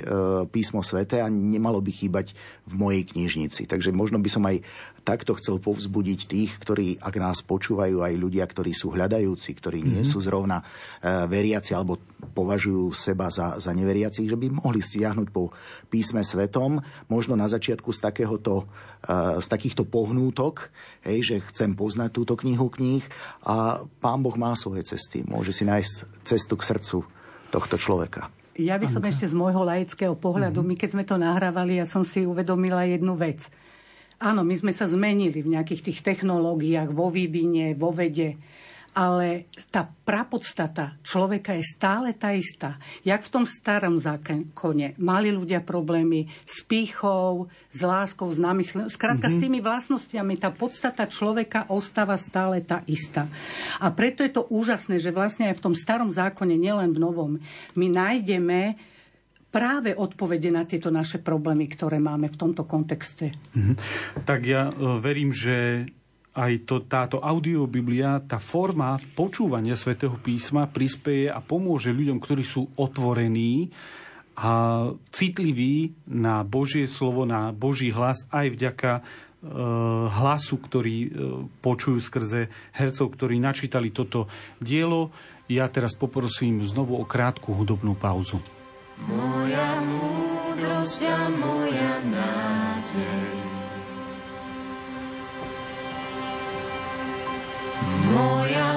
písmo svete a nemalo by chýbať v mojej knižnici. Takže možno by som aj takto chcel povzbudiť tých, ktorí, ak nás počúvajú, aj ľudia, ktorí sú hľadajúci, ktorí nie mm-hmm. sú zrovna uh, veriaci alebo považujú seba za, za neveriacich, že by mohli stiahnuť po písme svetom, možno na začiatku z, takéhoto, uh, z takýchto pohnútok, hej, že chcem poznať túto knihu kníh a pán Boh má svoje cesty. Môže si nájsť cestu k srdcu tohto človeka. Ja by som Anka. ešte z môjho laického pohľadu, mm-hmm. my keď sme to nahrávali, ja som si uvedomila jednu vec. Áno, my sme sa zmenili v nejakých tých technológiách, vo vývine, vo vede ale tá prapodstata človeka je stále tá istá. Jak v tom starom zákone mali ľudia problémy s pýchou, s láskou, s námyslom. Skrátka mm-hmm. s tými vlastnostiami tá podstata človeka ostáva stále tá istá. A preto je to úžasné, že vlastne aj v tom starom zákone, nielen v novom, my nájdeme práve odpovede na tieto naše problémy, ktoré máme v tomto kontexte. Mm-hmm. Tak ja e, verím, že aj to, táto audiobiblia, tá forma počúvania svätého písma prispieje a pomôže ľuďom, ktorí sú otvorení a citliví na Božie slovo, na Boží hlas, aj vďaka e, hlasu, ktorý e, počujú skrze hercov, ktorí načítali toto dielo. Ja teraz poprosím znovu o krátku hudobnú pauzu. Moja múdrosť a moja nádej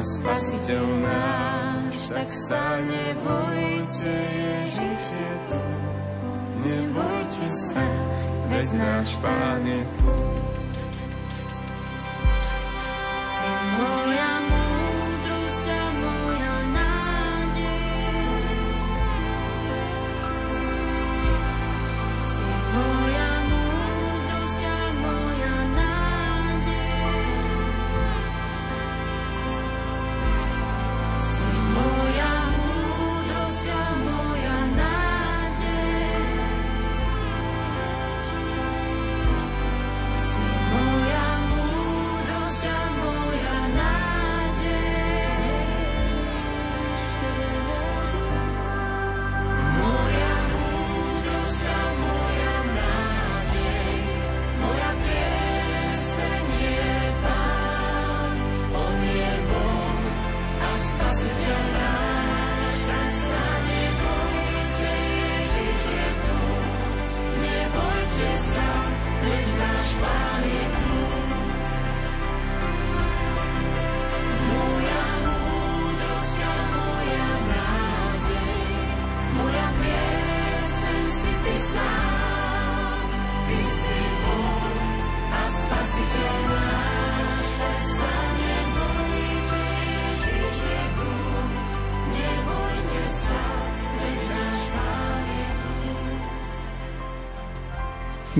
spasiteľ náš, tak sa nebojte, Ježiš je tu. Nebojte sa, veď náš Pán je tu.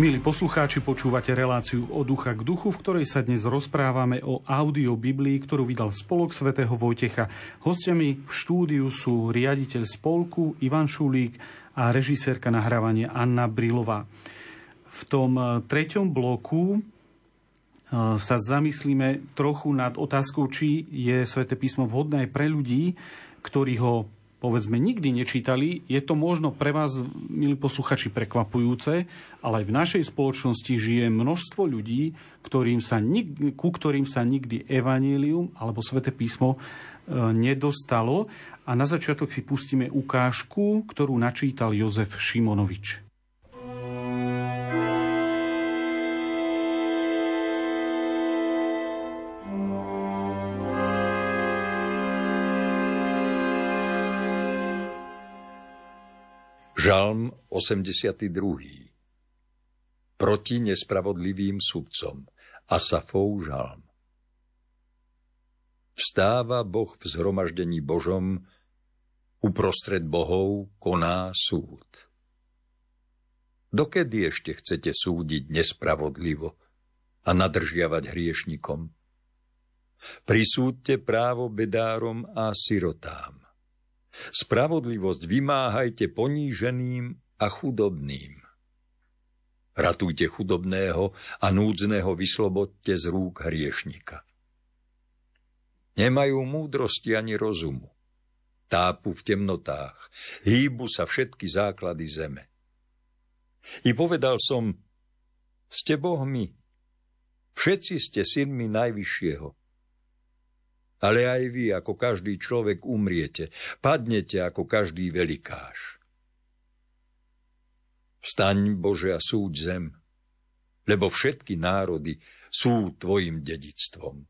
Milí poslucháči, počúvate reláciu o ducha k duchu, v ktorej sa dnes rozprávame o audio Biblii, ktorú vydal Spolok svätého Vojtecha. Hostiami v štúdiu sú riaditeľ spolku Ivan Šulík a režisérka nahrávania Anna Brilová. V tom e, treťom bloku e, sa zamyslíme trochu nad otázkou, či je sväté písmo vhodné aj pre ľudí, ktorí ho povedzme nikdy nečítali. Je to možno pre vás, milí posluchači, prekvapujúce, ale aj v našej spoločnosti žije množstvo ľudí, ktorým sa, ku ktorým sa nikdy evanílium alebo sväté písmo e, nedostalo. A na začiatok si pustíme ukážku, ktorú načítal Jozef Šimonovič. Žalm 82. Proti nespravodlivým sudcom. Asafov žalm. Vstáva Boh v zhromaždení Božom, uprostred bohov koná súd. Dokedy ešte chcete súdiť nespravodlivo a nadržiavať hriešnikom? Prisúďte právo bedárom a sirotám Spravodlivosť vymáhajte poníženým a chudobným. Ratujte chudobného a núdzneho vyslobodte z rúk hriešnika. Nemajú múdrosti ani rozumu. Tápu v temnotách, hýbu sa všetky základy zeme. I povedal som, ste bohmi, všetci ste synmi Najvyššieho. Ale aj vy, ako každý človek, umriete, padnete ako každý velikáš. Vstaň, Bože, a súď zem, lebo všetky národy sú tvojim dedictvom.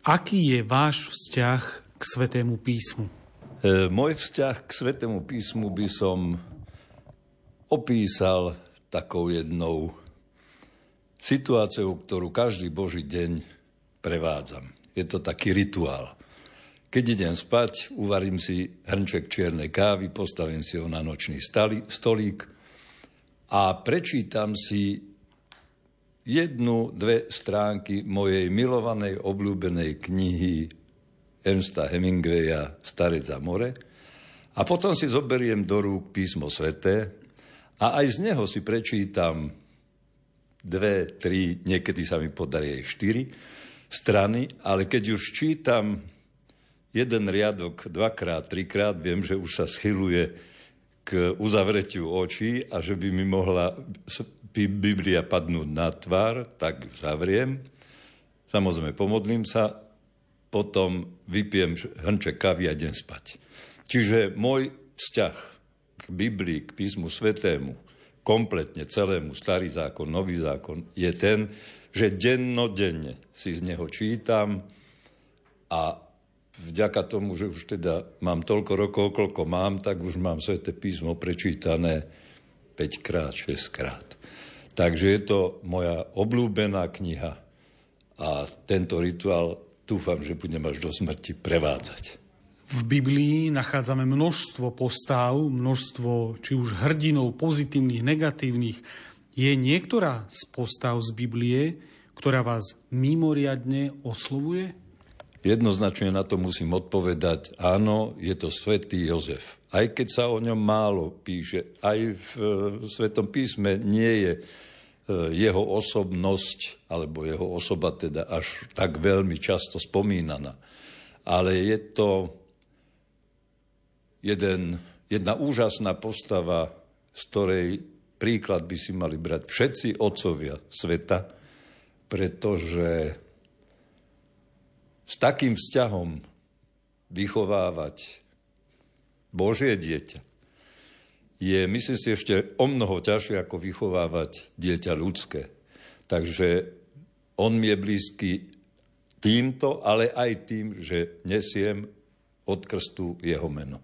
Aký je váš vzťah k Svetému písmu? E, môj vzťah k Svetému písmu by som opísal takou jednou situáciou, ktorú každý Boží deň prevádzam. Je to taký rituál. Keď idem spať, uvarím si hrnček čiernej kávy, postavím si ho na nočný stolík a prečítam si jednu, dve stránky mojej milovanej, obľúbenej knihy Ernsta Hemingwaya Starec za more a potom si zoberiem do rúk písmo sveté a aj z neho si prečítam dve, tri, niekedy sa mi podarí aj štyri strany, ale keď už čítam jeden riadok dvakrát, trikrát, viem, že už sa schyluje k uzavretiu očí a že by mi mohla Biblia padnúť na tvár, tak zavriem. Samozrejme, pomodlím sa, potom vypijem hrnček kavy a idem spať. Čiže môj vzťah k Biblii, k písmu svetému, kompletne celému, starý zákon, nový zákon, je ten, že dennodenne si z neho čítam a vďaka tomu, že už teda mám toľko rokov, koľko mám, tak už mám sveté písmo prečítané 5 krát, 6 krát. Takže je to moja obľúbená kniha a tento rituál dúfam, že budem až do smrti prevádzať. V Biblii nachádzame množstvo postav, množstvo či už hrdinov pozitívnych, negatívnych. Je niektorá z postav z Biblie, ktorá vás mimoriadne oslovuje? Jednoznačne na to musím odpovedať, áno, je to svätý Jozef. Aj keď sa o ňom málo píše, aj v, v Svetom písme nie je e, jeho osobnosť, alebo jeho osoba teda až tak veľmi často spomínaná. Ale je to jeden, jedna úžasná postava, z ktorej príklad by si mali brať všetci otcovia sveta, pretože s takým vzťahom vychovávať Božie dieťa je, myslím si, ešte o mnoho ťažšie ako vychovávať dieťa ľudské. Takže on mi je blízky týmto, ale aj tým, že nesiem od krstu jeho meno.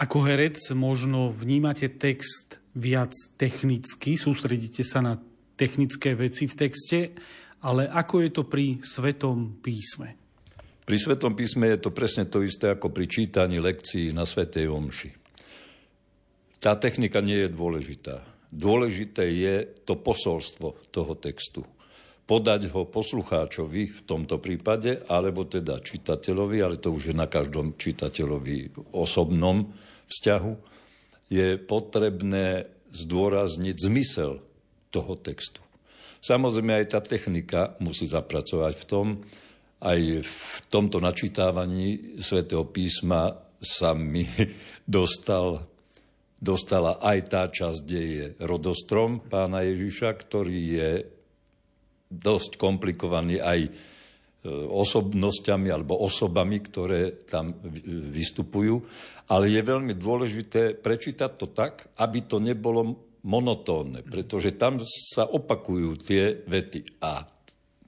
Ako herec možno vnímate text viac technicky, sústredíte sa na technické veci v texte, ale ako je to pri Svetom písme? Pri Svetom písme je to presne to isté ako pri čítaní lekcií na Svetej Omši. Tá technika nie je dôležitá. dôležité je to posolstvo toho textu. Podať ho poslucháčovi v tomto prípade, alebo teda čitateľovi, ale to už je na každom čitateľovi osobnom vzťahu, je potrebné zdôrazniť zmysel toho textu. Samozrejme aj tá technika musí zapracovať v tom, aj v tomto načítávaní svätého písma sa mi dostal, dostala aj tá časť, kde je rodostrom pána Ježiša, ktorý je dosť komplikovaný aj e, osobnosťami alebo osobami, ktoré tam vystupujú. Ale je veľmi dôležité prečítať to tak, aby to nebolo monotónne, pretože tam sa opakujú tie vety. A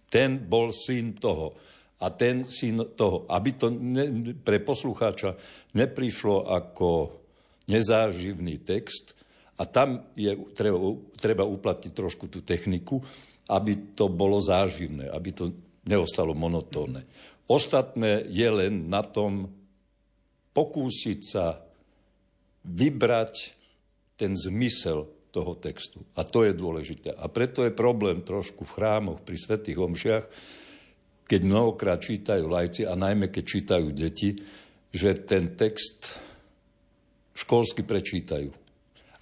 ten bol syn toho a ten syn toho. Aby to ne, pre poslucháča neprišlo ako nezáživný text a tam je treba, treba uplatniť trošku tú techniku, aby to bolo záživné, aby to neostalo monotónne. Ostatné je len na tom pokúsiť sa vybrať ten zmysel toho textu. A to je dôležité. A preto je problém trošku v chrámoch pri svetých omšiach, keď mnohokrát čítajú lajci a najmä keď čítajú deti, že ten text školsky prečítajú.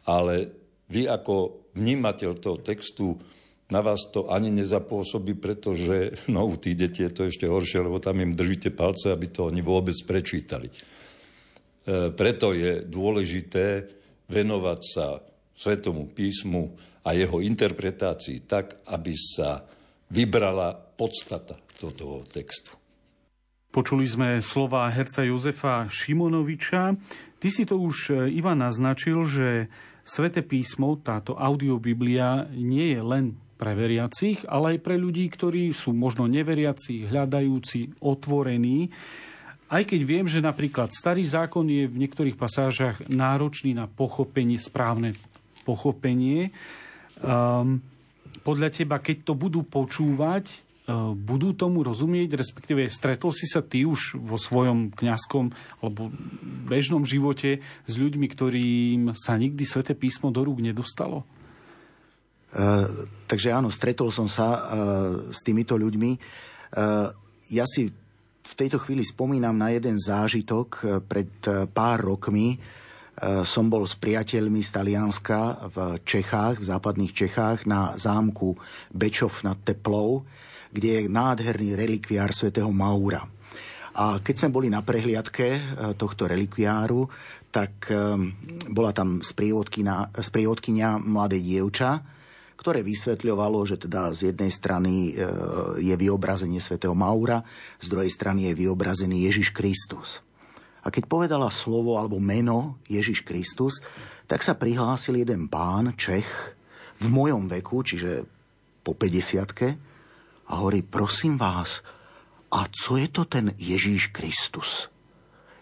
Ale vy ako vnímateľ toho textu na vás to ani nezapôsobí, pretože no, u tých detí je to ešte horšie, lebo tam im držíte palce, aby to oni vôbec prečítali. E, preto je dôležité venovať sa Svetomu písmu a jeho interpretácii tak, aby sa vybrala podstata toho textu. Počuli sme slova herca Jozefa Šimonoviča. Ty si to už, e, Ivan, naznačil, že Svete písmo, táto audiobiblia, nie je len pre veriacich, ale aj pre ľudí, ktorí sú možno neveriaci, hľadajúci, otvorení. Aj keď viem, že napríklad starý zákon je v niektorých pasážach náročný na pochopenie správne pochopenie. Um, podľa teba, keď to budú počúvať, budú tomu rozumieť, respektíve stretol si sa ty už vo svojom kňazskom alebo bežnom živote s ľuďmi, ktorým sa nikdy sväté písmo do rúk nedostalo? Uh, takže áno, stretol som sa uh, s týmito ľuďmi. Uh, ja si v tejto chvíli spomínam na jeden zážitok pred pár rokmi, E, som bol s priateľmi z Talianska v Čechách, v západných Čechách, na zámku Bečov nad Teplou, kde je nádherný relikviár svätého Maura. A keď sme boli na prehliadke e, tohto relikviáru, tak e, bola tam sprievodkynia mladé dievča, ktoré vysvetľovalo, že teda z jednej strany je vyobrazenie svätého Maura, z druhej strany je vyobrazený Ježiš Kristus. A keď povedala slovo alebo meno Ježiš Kristus, tak sa prihlásil jeden pán, Čech, v mojom veku, čiže po 50 a hovorí, prosím vás, a co je to ten Ježíš Kristus?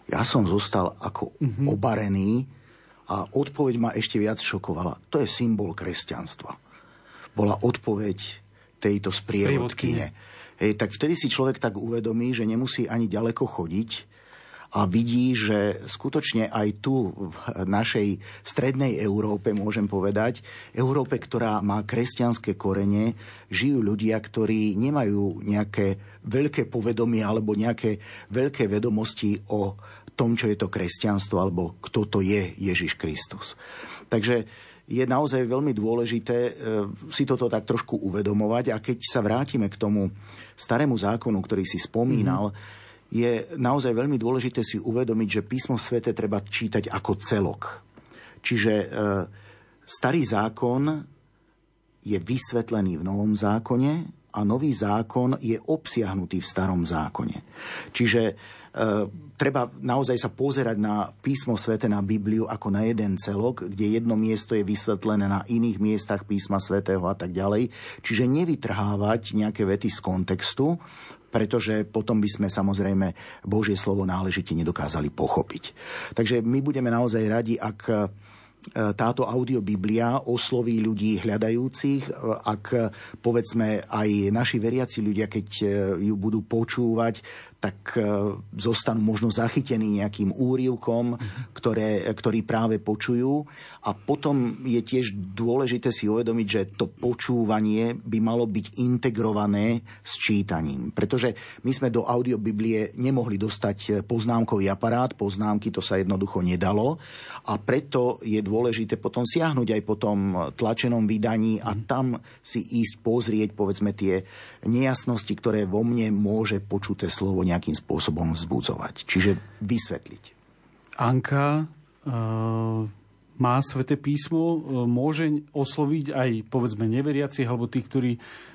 Ja som zostal ako mm-hmm. obarený a odpoveď ma ešte viac šokovala. To je symbol kresťanstva. Bola odpoveď tejto sprievodkyne. Hej, tak vtedy si človek tak uvedomí, že nemusí ani ďaleko chodiť, a vidí, že skutočne aj tu v našej strednej Európe, môžem povedať, Európe, ktorá má kresťanské korene, žijú ľudia, ktorí nemajú nejaké veľké povedomie alebo nejaké veľké vedomosti o tom, čo je to kresťanstvo alebo kto to je Ježiš Kristus. Takže je naozaj veľmi dôležité e, si toto tak trošku uvedomovať a keď sa vrátime k tomu starému zákonu, ktorý si spomínal, mm-hmm je naozaj veľmi dôležité si uvedomiť, že písmo svete treba čítať ako celok. Čiže e, starý zákon je vysvetlený v novom zákone a nový zákon je obsiahnutý v starom zákone. Čiže e, treba naozaj sa pozerať na písmo svete, na Bibliu ako na jeden celok, kde jedno miesto je vysvetlené na iných miestach písma svätého a tak ďalej. Čiže nevytrhávať nejaké vety z kontextu, pretože potom by sme samozrejme Božie slovo náležite nedokázali pochopiť. Takže my budeme naozaj radi, ak táto audiobiblia osloví ľudí hľadajúcich, ak povedzme aj naši veriaci ľudia, keď ju budú počúvať, tak e, zostanú možno zachytení nejakým úrivkom, ktoré, ktorý práve počujú. A potom je tiež dôležité si uvedomiť, že to počúvanie by malo byť integrované s čítaním. Pretože my sme do audiobiblie nemohli dostať poznámkový aparát, poznámky to sa jednoducho nedalo. A preto je dôležité potom siahnuť aj po tom tlačenom vydaní a tam si ísť pozrieť, povedzme, tie nejasnosti, ktoré vo mne môže počuté slovo nejakým spôsobom vzbudzovať. Čiže vysvetliť. Anka uh, má sveté písmo, uh, môže osloviť aj povedzme neveriacich alebo tých, ktorí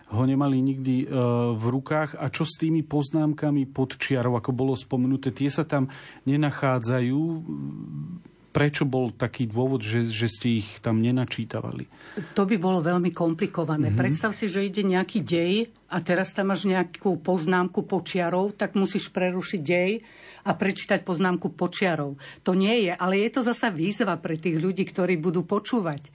ho nemali nikdy uh, v rukách. A čo s tými poznámkami pod čiarou, ako bolo spomenuté, tie sa tam nenachádzajú prečo bol taký dôvod, že, že ste ich tam nenačítavali? To by bolo veľmi komplikované. Mm-hmm. Predstav si, že ide nejaký dej a teraz tam máš nejakú poznámku počiarov, tak musíš prerušiť dej a prečítať poznámku počiarov. To nie je, ale je to zasa výzva pre tých ľudí, ktorí budú počúvať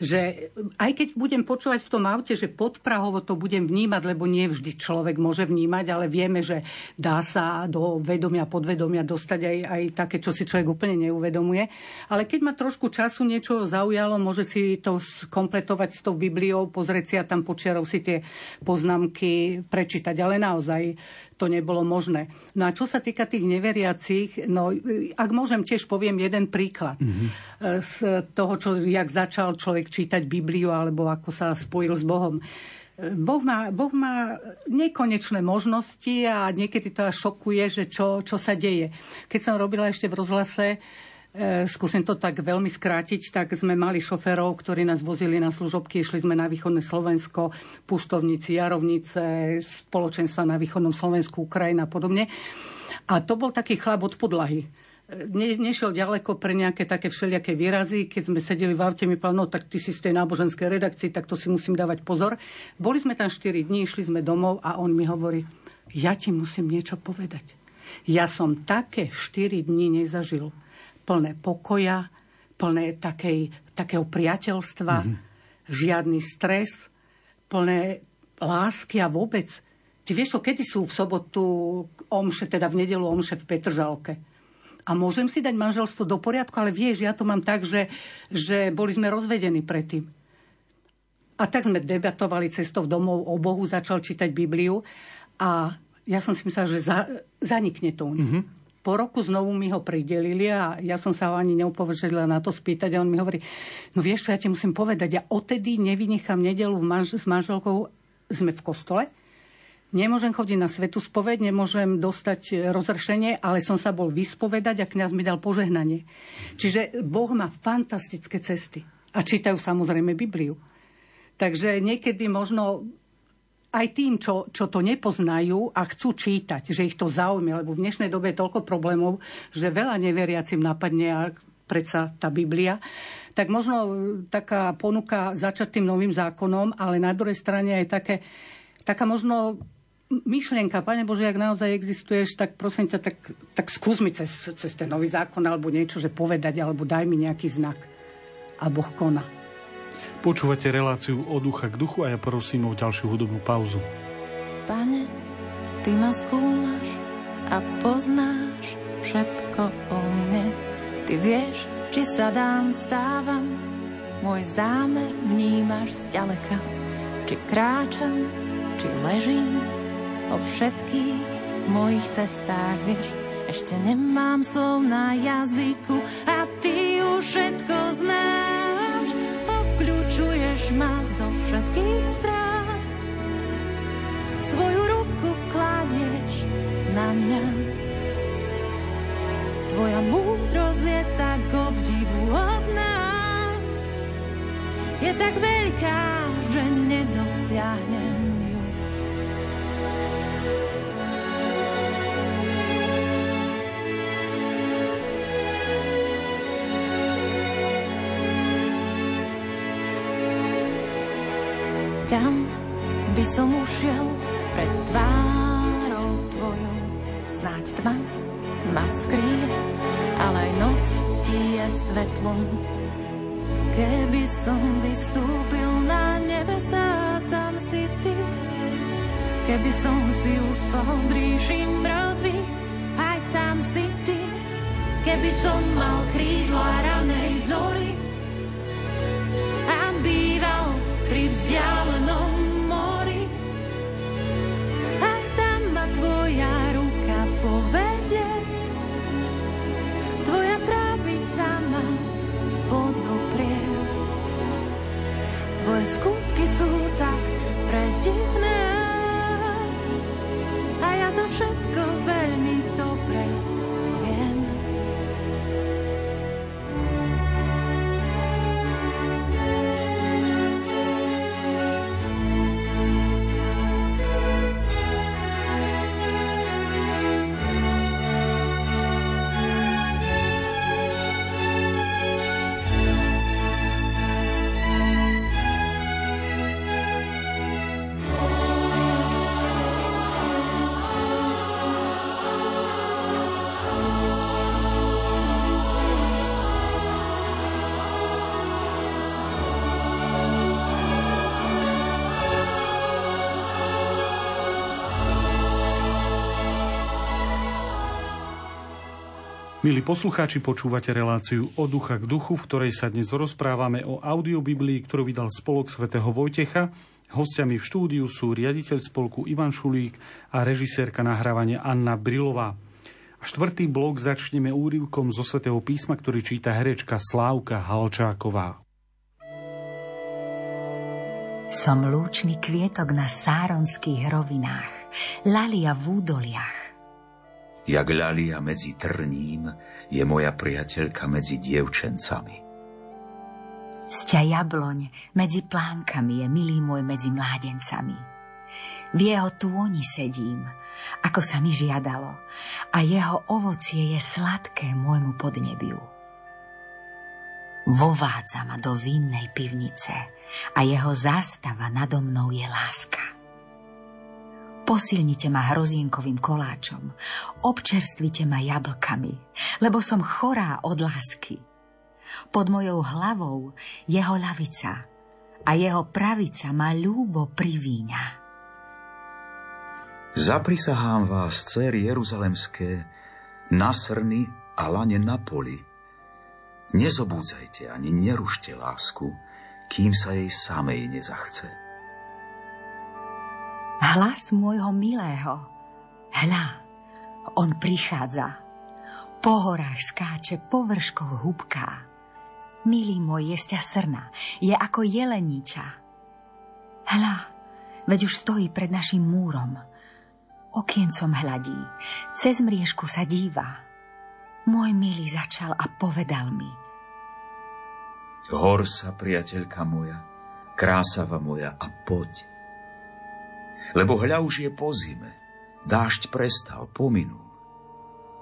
že aj keď budem počúvať v tom aute, že podprahovo to budem vnímať, lebo nie vždy človek môže vnímať, ale vieme, že dá sa do vedomia, podvedomia dostať aj, aj také, čo si človek úplne neuvedomuje. Ale keď ma trošku času niečo zaujalo, môže si to kompletovať s tou Bibliou, pozrieť si a tam počiarov si tie poznámky prečítať. Ale naozaj to nebolo možné. No a čo sa týka tých neveriacich, no ak môžem, tiež poviem jeden príklad mm-hmm. z toho, čo, jak začal človek čítať Bibliu alebo ako sa spojil s Bohom. Boh má, boh má nekonečné možnosti a niekedy to až šokuje, že čo, čo sa deje. Keď som robila ešte v rozhlase, E, skúsim to tak veľmi skrátiť, tak sme mali šoférov, ktorí nás vozili na služobky, išli sme na východné Slovensko, pustovníci, jarovnice, spoločenstva na východnom Slovensku, Ukrajina a podobne. A to bol taký chlap od podlahy. Ne, nešiel ďaleko pre nejaké také všelijaké výrazy. Keď sme sedeli v aute, mi povedal, no tak ty si z tej náboženskej redakcii, tak to si musím dávať pozor. Boli sme tam 4 dní, išli sme domov a on mi hovorí, ja ti musím niečo povedať. Ja som také 4 dní nezažil plné pokoja, plné takej, takého priateľstva, mm-hmm. žiadny stres, plné lásky a vôbec. Ty vieš, kedy sú v sobotu omše, teda v nedelu omše v Petržalke. A môžem si dať manželstvo do poriadku, ale vieš, ja to mám tak, že, že boli sme rozvedení predtým. A tak sme debatovali cestou domov o Bohu, začal čítať Bibliu a ja som si myslela, že za, zanikne to u nich. Mm-hmm po roku znovu mi ho pridelili a ja som sa ho ani neupovedala na to spýtať a on mi hovorí, no vieš čo, ja ti musím povedať, ja odtedy nevynechám nedelu manž- s manželkou, sme v kostole, Nemôžem chodiť na svetu spoveď, nemôžem dostať rozršenie, ale som sa bol vyspovedať a kňaz mi dal požehnanie. Čiže Boh má fantastické cesty. A čítajú samozrejme Bibliu. Takže niekedy možno aj tým, čo, čo to nepoznajú a chcú čítať, že ich to zaujíma, lebo v dnešnej dobe je toľko problémov, že veľa neveriacim napadne a predsa tá Biblia, tak možno taká ponuka začať tým novým zákonom, ale na druhej strane aj také, taká možno myšlienka, Pane Bože, ak naozaj existuješ, tak prosím ťa, tak, tak skús mi cez, cez ten nový zákon alebo niečo, že povedať, alebo daj mi nejaký znak. A Boh koná. Počúvate reláciu od ducha k duchu a ja prosím o ďalšiu hudobnú pauzu. Pane, Ty ma skúmaš a poznáš všetko o mne. Ty vieš, či sa dám, stávam, môj zámer vnímaš zďaleka. Či kráčam, či ležím, o všetkých mojich cestách vieš. Ešte nemám slov na jazyku a ty už všetko znáš obkľúčuješ ma zo všetkých strán. Svoju ruku kladieš na mňa. Tvoja múdrosť je tak obdivuhodná. Je tak veľká, že nedosiahnem Kam by som ušiel pred tvárou tvojou? Snáď tma ma skrýva, ale aj noc ti je svetlom. Keby som vystúpil na nebesa, tam si ty. Keby som si ustal v ríši mŕtvych, aj tam si ty. Keby som mal krídla ranej zory a býval pri vzdialenom mori, aj tam ma tvoja ruka povedie. Tvoja pravica ma podoprie. Tvoje skutky sú tak predivné ja to Milí poslucháči, počúvate reláciu od ducha k duchu, v ktorej sa dnes rozprávame o audiobiblii, ktorú vydal spolok svätého Vojtecha. Hostiami v štúdiu sú riaditeľ spolku Ivan Šulík a režisérka nahrávania Anna Brilová. A štvrtý blok začneme úrivkom zo svätého písma, ktorý číta herečka Slávka Halčáková. Som lúčný kvietok na sáronských rovinách, lalia v údoliach, Jak ľalia medzi trním je moja priateľka medzi dievčencami. Sťa jabloň medzi plánkami je milý môj medzi mládencami. V jeho tôni sedím, ako sa mi žiadalo, a jeho ovocie je sladké môjmu podnebiu. Vovádza ma do vinnej pivnice a jeho zástava nado mnou je láska. Posilnite ma hrozienkovým koláčom, občerstvite ma jablkami, lebo som chorá od lásky. Pod mojou hlavou jeho lavica a jeho pravica ma ľúbo privíňa. Zaprisahám vás, céry Jeruzalemské, na srny a lane na poli. Nezobúdzajte ani nerušte lásku, kým sa jej samej nezachce. Hlas môjho milého. Hľa, on prichádza. Po horách skáče, po vrškoch hubká. Milý môj jesťa srna, je ako jeleníča. Hľa, veď už stojí pred našim múrom. Okiencom hľadí, cez mriežku sa díva. Môj milý začal a povedal mi. Hor sa, priateľka moja, krásava moja a poď. Lebo hľa už je po zime. Dážď prestal, pominul.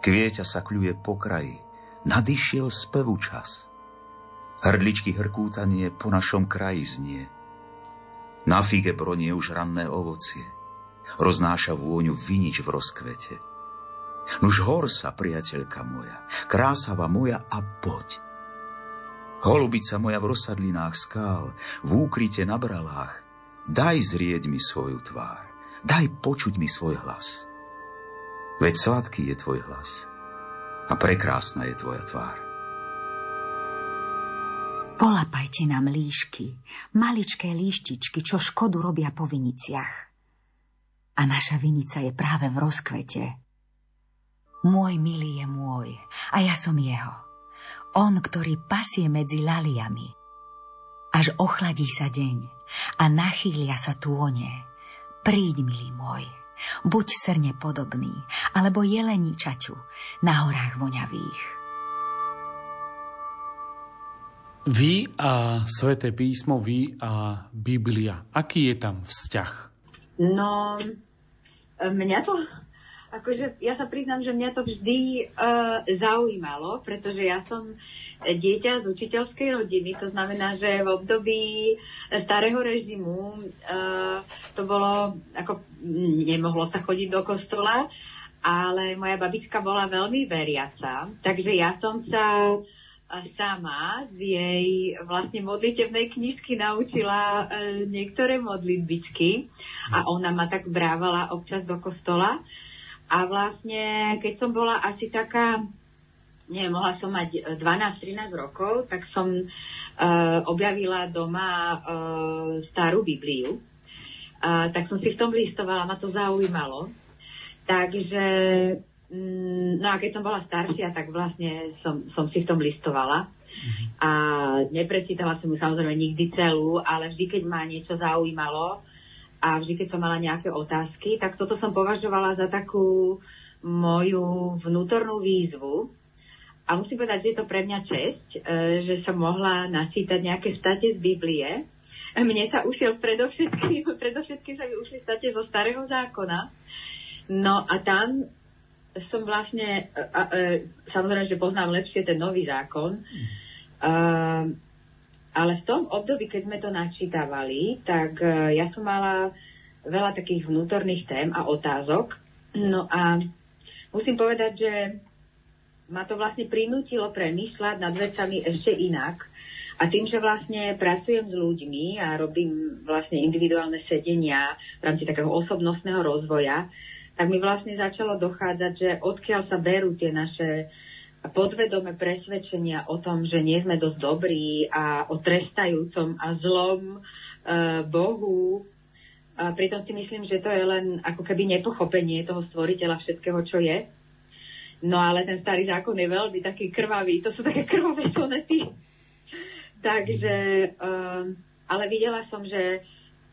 Kvieťa sa kľuje po kraji. Nadišiel spevu čas. Hrdličky hrkútanie po našom kraji znie. Na fige bronie už ranné ovocie. Roznáša vôňu vinič v rozkvete. Nuž hor sa, priateľka moja, krásava moja a poď. Holubica moja v rozsadlinách skál, v úkryte na bralách, Daj zrieť mi svoju tvár. Daj počuť mi svoj hlas. Veď sladký je tvoj hlas a prekrásna je tvoja tvár. Polapajte nám líšky, maličké líštičky, čo škodu robia po viniciach. A naša vinica je práve v rozkvete. Môj milý je môj a ja som jeho. On, ktorý pasie medzi laliami. Až ochladí sa deň a nachýlia sa tône. Príď, milý môj, buď srne podobný, alebo jeleničaťu na horách voňavých. Vy a Sveté písmo, vy a Biblia. Aký je tam vzťah? No, mňa to, akože ja sa priznám, že mňa to vždy uh, zaujímalo, pretože ja som dieťa z učiteľskej rodiny. To znamená, že v období starého režimu uh, to bolo, ako nemohlo sa chodiť do kostola, ale moja babička bola veľmi veriaca, takže ja som sa sama z jej vlastne modlitevnej knižky naučila e, niektoré modlitbičky a ona ma tak brávala občas do kostola. A vlastne, keď som bola asi taká, neviem, mohla som mať 12-13 rokov, tak som uh, objavila doma uh, starú Bibliu. Uh, tak som si v tom listovala, ma to zaujímalo. Takže Mm, no a keď som bola staršia, tak vlastne som, som si v tom listovala. Mhm. A neprečítala som ju samozrejme nikdy celú, ale vždy, keď ma niečo zaujímalo a vždy, keď som mala nejaké otázky, tak toto som považovala za takú moju vnútornú výzvu. A musím povedať, že je to pre mňa česť, e, že som mohla načítať nejaké state z Biblie. Mne sa ušiel predovšetkým, predovšetkým sa mi ušli state zo Starého zákona. No a tam som vlastne, a, a, samozrejme, že poznám lepšie ten nový zákon, a, ale v tom období, keď sme to načítavali, tak ja som mala veľa takých vnútorných tém a otázok. No a musím povedať, že ma to vlastne prinútilo premýšľať nad vecami ešte inak. A tým, že vlastne pracujem s ľuďmi a robím vlastne individuálne sedenia v rámci takého osobnostného rozvoja, tak mi vlastne začalo dochádzať, že odkiaľ sa berú tie naše podvedome presvedčenia o tom, že nie sme dosť dobrí a o trestajúcom a zlom uh, Bohu. A pritom si myslím, že to je len ako keby nepochopenie toho stvoriteľa všetkého, čo je. No ale ten starý zákon je veľmi taký krvavý, to sú také krvavé sonety. Takže, uh, ale videla som, že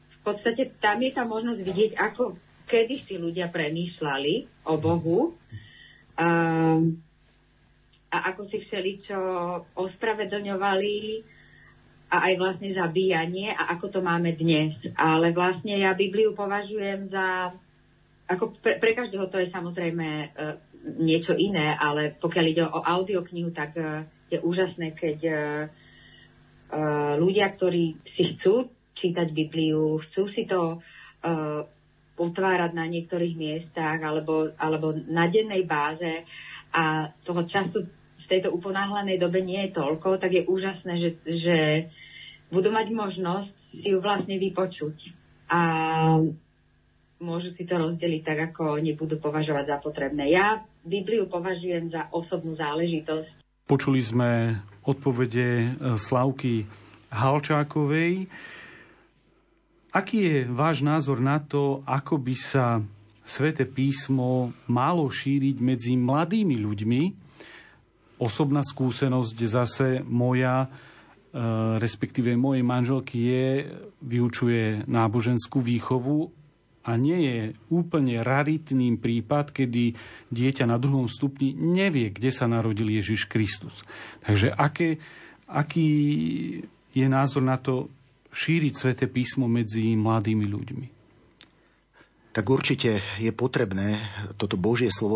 v podstate tam je tá možnosť vidieť, ako kedy si ľudia premýšľali o Bohu a, a ako si všeličo ospravedlňovali a aj vlastne zabíjanie a ako to máme dnes. Ale vlastne ja Bibliu považujem za, ako pre, pre každého to je samozrejme uh, niečo iné, ale pokiaľ ide o audioknihu, tak uh, je úžasné, keď uh, uh, ľudia, ktorí si chcú čítať Bibliu, chcú si to potvárať na niektorých miestach alebo, alebo na dennej báze a toho času v tejto uponáhlanej dobe nie je toľko, tak je úžasné, že, že budú mať možnosť si ju vlastne vypočuť. A môžu si to rozdeliť tak, ako nebudú považovať za potrebné. Ja Bibliu považujem za osobnú záležitosť. Počuli sme odpovede e, Slavky Halčákovej. Aký je váš názor na to, ako by sa Svete písmo malo šíriť medzi mladými ľuďmi? Osobná skúsenosť zase moja, e, respektíve mojej manželky je, vyučuje náboženskú výchovu a nie je úplne raritným prípad, kedy dieťa na druhom stupni nevie, kde sa narodil Ježiš Kristus. Takže aké, aký je názor na to, šíriť sväté písmo medzi mladými ľuďmi? Tak určite je potrebné toto Božie slovo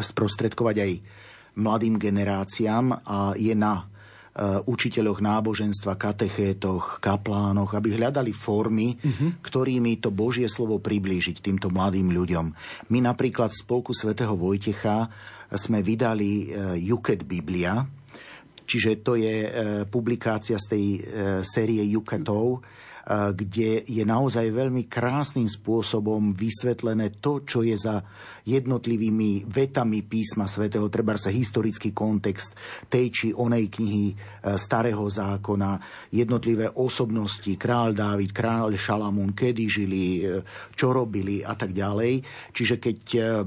sprostredkovať aj mladým generáciám a je na učiteľoch náboženstva, katechétoch, kaplánoch, aby hľadali formy, uh-huh. ktorými to Božie slovo priblížiť týmto mladým ľuďom. My napríklad v Spolku svätého Vojtecha sme vydali uh, Juket Biblia, Čiže to je e, publikácia z tej série Jukatov, kde je naozaj veľmi krásnym spôsobom vysvetlené to, čo je za jednotlivými vetami písma svätého, treba sa historický kontext tej či onej knihy e, Starého zákona, jednotlivé osobnosti, král Dávid, král Šalamún, kedy žili, e, čo robili a tak ďalej. Čiže keď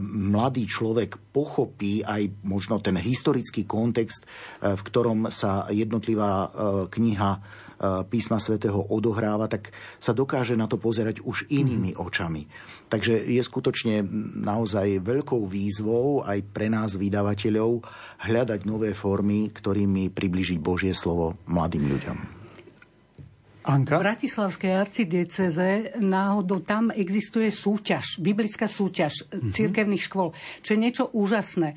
mladý človek pochopí aj možno ten historický kontext, v ktorom sa jednotlivá kniha písma svätého odohráva, tak sa dokáže na to pozerať už inými mm. očami. Takže je skutočne naozaj veľkou výzvou aj pre nás vydavateľov hľadať nové formy, ktorými približiť Božie slovo mladým ľuďom. Anka? V Bratislavskej arcidieceze náhodou tam existuje súťaž, biblická súťaž mm-hmm. církevných škôl, čo je niečo úžasné.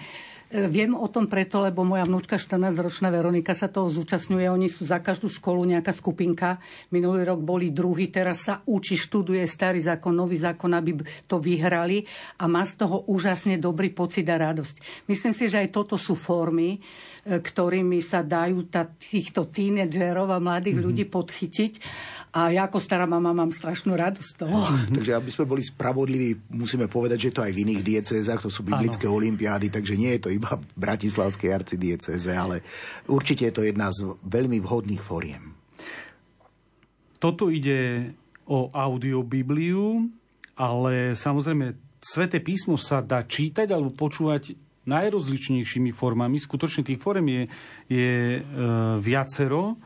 Viem o tom preto, lebo moja vnúčka 14-ročná Veronika sa toho zúčastňuje. Oni sú za každú školu nejaká skupinka. Minulý rok boli druhý, teraz sa učí, študuje starý zákon, nový zákon, aby to vyhrali a má z toho úžasne dobrý pocit a radosť. Myslím si, že aj toto sú formy, ktorými sa dajú tá, týchto tínedžerov a mladých mm-hmm. ľudí podchytiť. A ja ako stará mama mám strašnú radosť toho. Takže aby sme boli spravodliví, musíme povedať, že to aj v iných diecézach, to sú biblické ano. olimpiády, takže nie je to iba v Bratislavskej arcidieceze, ale určite je to jedna z veľmi vhodných foriem. Toto ide o audiobibliu, ale samozrejme Sveté písmo sa dá čítať alebo počúvať najrozličnejšími formami. Skutočne tých form je, je e, viacero.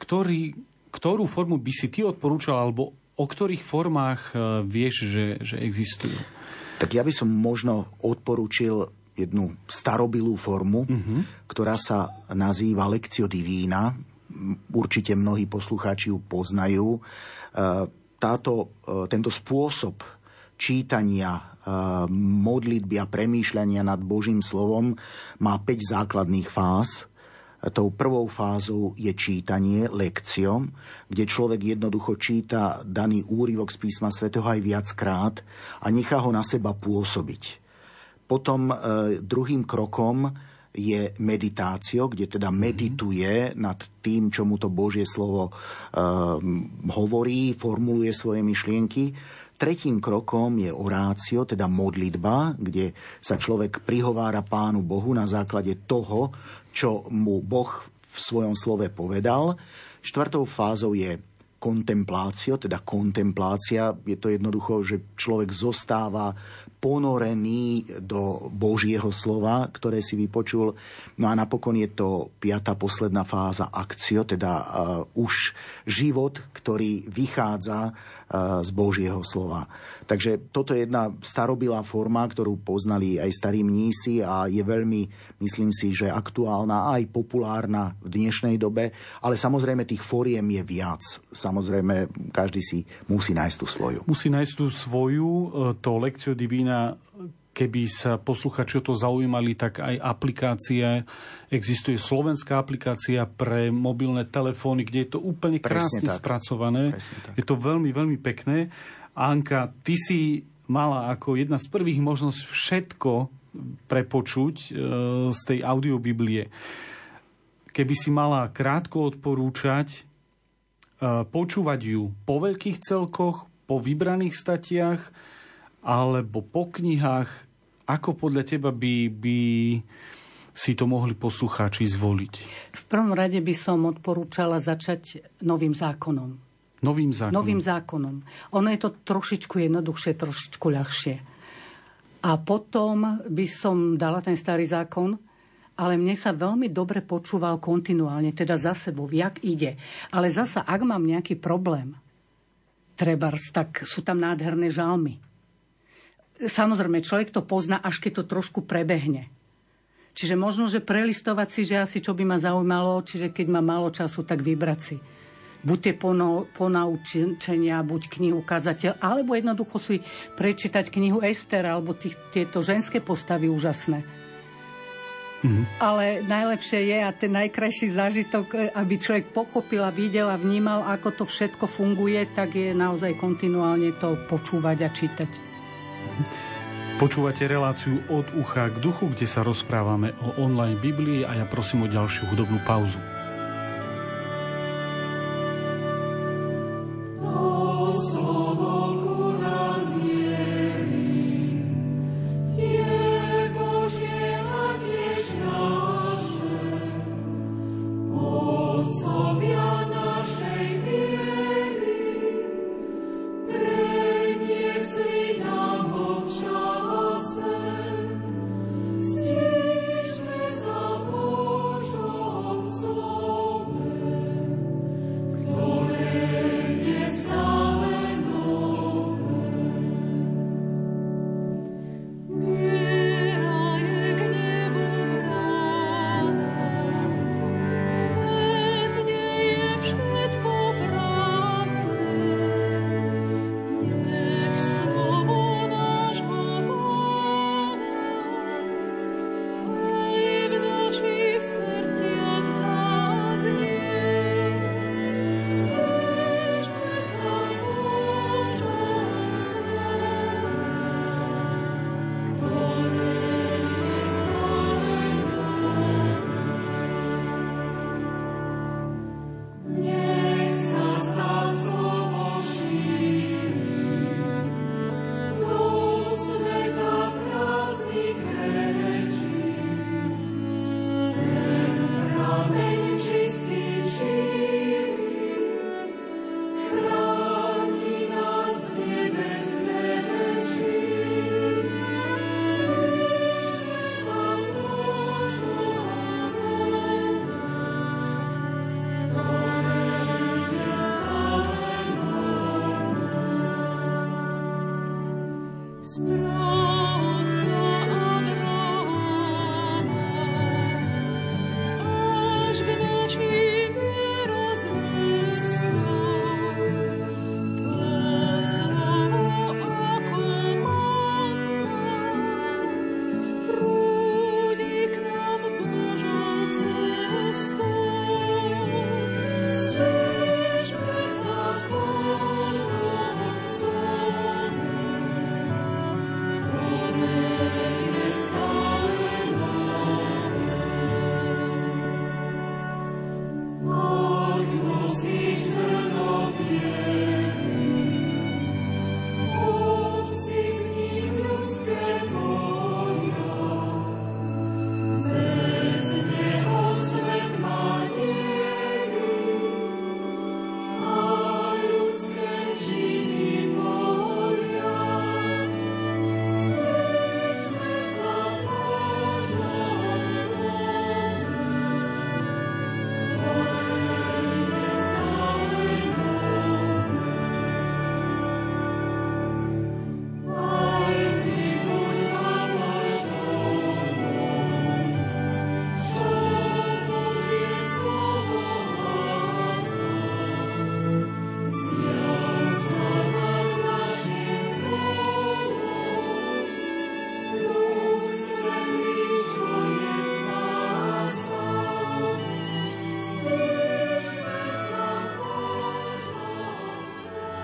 Ktorý, ktorú formu by si ty odporúčal, alebo o ktorých formách e, vieš, že, že existujú? Tak ja by som možno odporúčil jednu starobilú formu, uh-huh. ktorá sa nazýva Lectio Divina. Určite mnohí poslucháči ju poznajú. E, táto, e, tento spôsob čítania, e, modlitby a premýšľania nad Božím slovom má 5 základných fáz. Tou prvou fázou je čítanie, lekciom, kde človek jednoducho číta daný úryvok z písma svätého aj viackrát a nechá ho na seba pôsobiť. Potom e, druhým krokom je meditácio, kde teda mhm. medituje nad tým, čo mu to Božie slovo e, hovorí, formuluje svoje myšlienky. Tretím krokom je orácio, teda modlitba, kde sa človek prihovára Pánu Bohu na základe toho, čo mu Boh v svojom slove povedal. Štvrtou fázou je kontemplácio, teda kontemplácia. Je to jednoducho, že človek zostáva ponorený do Božieho slova, ktoré si vypočul. No a napokon je to piata posledná fáza akcio, teda uh, už život, ktorý vychádza uh, z Božieho slova. Takže toto je jedna starobilá forma, ktorú poznali aj starí mnísi a je veľmi, myslím si, že aktuálna aj populárna v dnešnej dobe. Ale samozrejme tých fóriem je viac. Samozrejme, každý si musí nájsť tú svoju. Musí nájsť tú svoju, e, to lekcio divína keby sa posluchači o to zaujímali, tak aj aplikácia, existuje slovenská aplikácia pre mobilné telefóny, kde je to úplne krásne Presne spracované. Je to veľmi, veľmi pekné. Anka, ty si mala ako jedna z prvých možnosť všetko prepočuť e, z tej audiobiblie. Keby si mala krátko odporúčať, e, počúvať ju po veľkých celkoch, po vybraných statiach, alebo po knihách, ako podľa teba by, by si to mohli poslucháči zvoliť? V prvom rade by som odporúčala začať novým zákonom. Novým zákonom? Novým zákonom. Ono je to trošičku jednoduchšie, trošičku ľahšie. A potom by som dala ten starý zákon, ale mne sa veľmi dobre počúval kontinuálne, teda za sebou, jak ide. Ale zasa, ak mám nejaký problém, trebárs, tak sú tam nádherné žalmy. Samozrejme, človek to pozná, až keď to trošku prebehne. Čiže možno, že prelistovať si, že asi čo by ma zaujímalo, čiže keď má málo času, tak vybrať si. Buď tie ponaučenia, buď knihu kazateľ, alebo jednoducho si prečítať knihu Ester, alebo tých, tieto ženské postavy úžasné. Mm-hmm. Ale najlepšie je a ten najkrajší zážitok, aby človek pochopil a videl a vnímal, ako to všetko funguje, tak je naozaj kontinuálne to počúvať a čítať. Počúvate reláciu od ucha k duchu, kde sa rozprávame o online Biblii a ja prosím o ďalšiu hudobnú pauzu.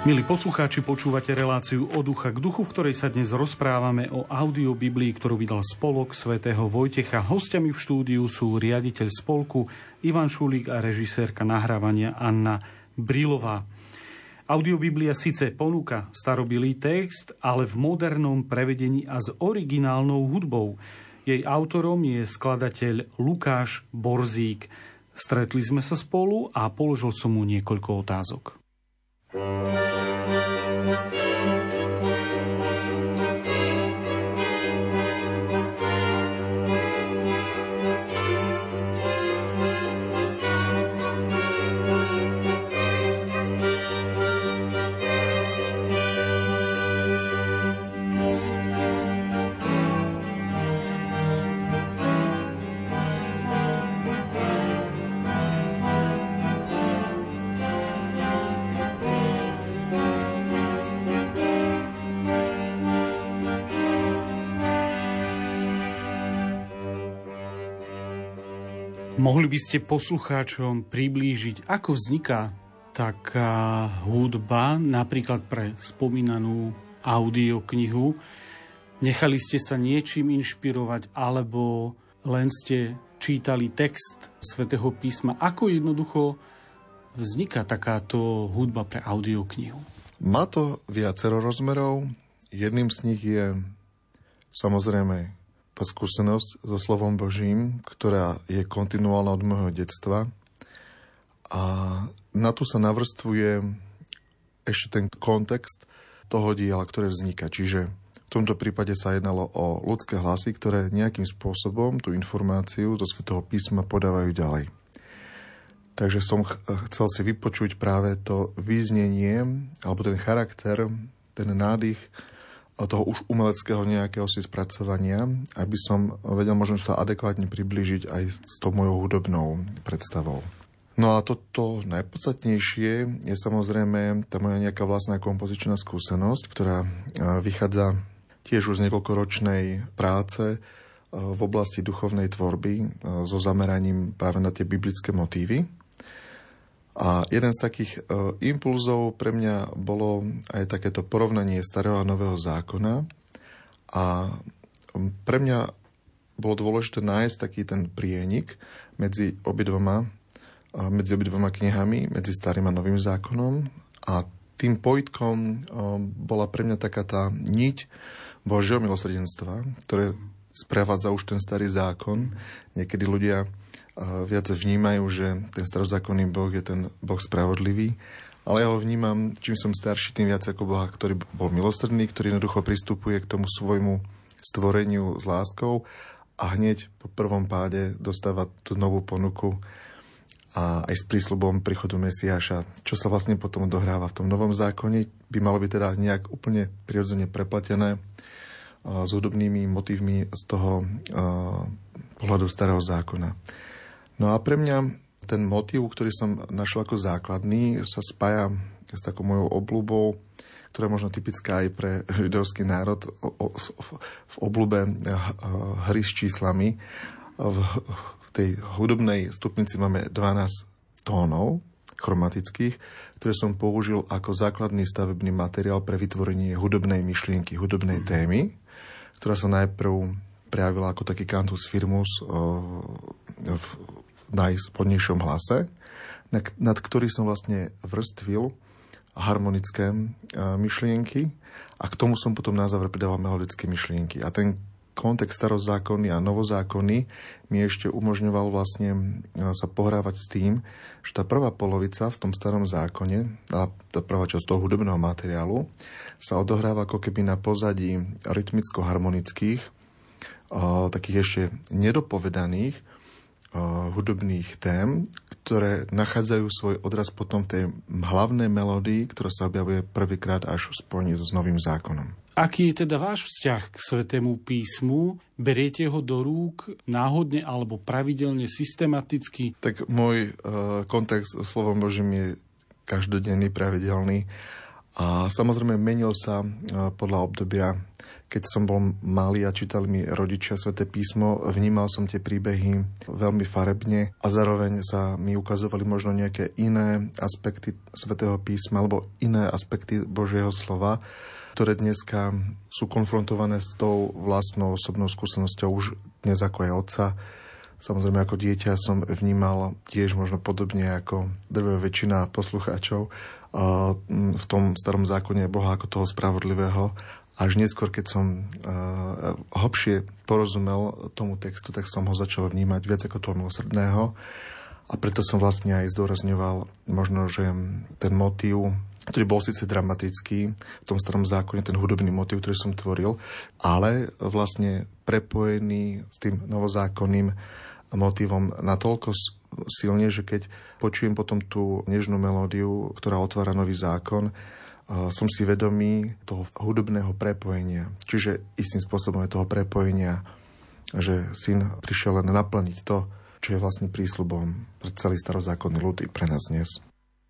Milí poslucháči, počúvate reláciu od ducha k duchu, v ktorej sa dnes rozprávame o audiobiblii, ktorú vydal spolok svätého Vojtecha. Hostiami v štúdiu sú riaditeľ spolku Ivan Šulík a režisérka nahrávania Anna Brilová. Audiobiblia síce ponúka starobilý text, ale v modernom prevedení a s originálnou hudbou. Jej autorom je skladateľ Lukáš Borzík. Stretli sme sa spolu a položil som mu niekoľko otázok. By ste poslucháčom priblížiť, ako vzniká taká hudba, napríklad pre spomínanú audioknihu. Nechali ste sa niečím inšpirovať, alebo len ste čítali text svätého písma. Ako jednoducho vzniká takáto hudba pre audioknihu? Má to viacero rozmerov. Jedným z nich je samozrejme tá skúsenosť so slovom Božím, ktorá je kontinuálna od môjho detstva. A na tu sa navrstvuje ešte ten kontext toho diela, ktoré vzniká. Čiže v tomto prípade sa jednalo o ľudské hlasy, ktoré nejakým spôsobom tú informáciu zo Svetého písma podávajú ďalej. Takže som chcel si vypočuť práve to význenie, alebo ten charakter, ten nádych toho už umeleckého nejakého si spracovania, aby som vedel možno sa adekvátne priblížiť aj s tou mojou hudobnou predstavou. No a toto najpodstatnejšie je samozrejme tá moja nejaká vlastná kompozičná skúsenosť, ktorá vychádza tiež už z niekoľkoročnej práce v oblasti duchovnej tvorby so zameraním práve na tie biblické motívy. A jeden z takých uh, impulzov pre mňa bolo aj takéto porovnanie starého a nového zákona. A pre mňa bolo dôležité nájsť taký ten prienik medzi obidvoma, uh, medzi obidvoma knihami, medzi starým a novým zákonom. A tým pojitkom uh, bola pre mňa taká tá niť Božieho milosrdenstva, ktoré sprevádza už ten starý zákon. Niekedy ľudia viac vnímajú, že ten starozákonný Boh je ten Boh spravodlivý, ale ja ho vnímam, čím som starší, tým viac ako Boha, ktorý bol milosrdný, ktorý jednoducho pristupuje k tomu svojmu stvoreniu s láskou a hneď po prvom páde dostáva tú novú ponuku a aj s prísľubom príchodu Mesiáša, čo sa vlastne potom dohráva v tom novom zákone, by malo byť teda nejak úplne prirodzene preplatené s hudobnými motívmi z toho pohľadu starého zákona. No a pre mňa ten motív, ktorý som našiel ako základný, sa spája s takou mojou obľúbou, ktorá je možno typická aj pre židovský národ v obľúbe eh, hry s číslami. V tej hudobnej stupnici máme 12 tónov chromatických, ktoré som použil ako základný stavebný materiál pre vytvorenie hudobnej myšlienky, hudobnej témy, ktorá sa najprv prejavila ako taký cantus firmus eh, v najspodnejšom hlase, nad ktorý som vlastne vrstvil harmonické myšlienky a k tomu som potom na záver pridával melodické myšlienky. A ten kontext starozákonný a novozákonný mi ešte umožňoval vlastne sa pohrávať s tým, že tá prvá polovica v tom starom zákone, a tá prvá časť toho hudobného materiálu, sa odohráva ako keby na pozadí rytmicko-harmonických, takých ešte nedopovedaných hudobných tém, ktoré nachádzajú svoj odraz potom v tej hlavnej melódii, ktorá sa objavuje prvýkrát až v spojení so novým zákonom. Aký je teda váš vzťah k Svetému písmu? Beriete ho do rúk náhodne alebo pravidelne, systematicky? Tak môj uh, kontext s slovom Božím je každodenný, pravidelný. A samozrejme menil sa uh, podľa obdobia keď som bol malý a čítali mi rodičia sväté písmo, vnímal som tie príbehy veľmi farebne a zároveň sa mi ukazovali možno nejaké iné aspekty svätého písma alebo iné aspekty Božieho slova, ktoré dneska sú konfrontované s tou vlastnou osobnou skúsenosťou už dnes ako aj otca. Samozrejme, ako dieťa som vnímal tiež možno podobne ako drvá väčšina poslucháčov v tom starom zákone Boha ako toho spravodlivého až neskôr, keď som uh, hlbšie porozumel tomu textu, tak som ho začal vnímať viac ako toho milosrdného. A preto som vlastne aj zdôrazňoval možno, že ten motív, ktorý bol síce dramatický v tom starom zákone, ten hudobný motív, ktorý som tvoril, ale vlastne prepojený s tým novozákonným motívom natoľko silne, že keď počujem potom tú nežnú melódiu, ktorá otvára nový zákon, som si vedomý toho hudobného prepojenia. Čiže istým spôsobom je toho prepojenia, že syn prišiel len naplniť to, čo je vlastne prísľubom pre celý starozákonný ľud i pre nás dnes.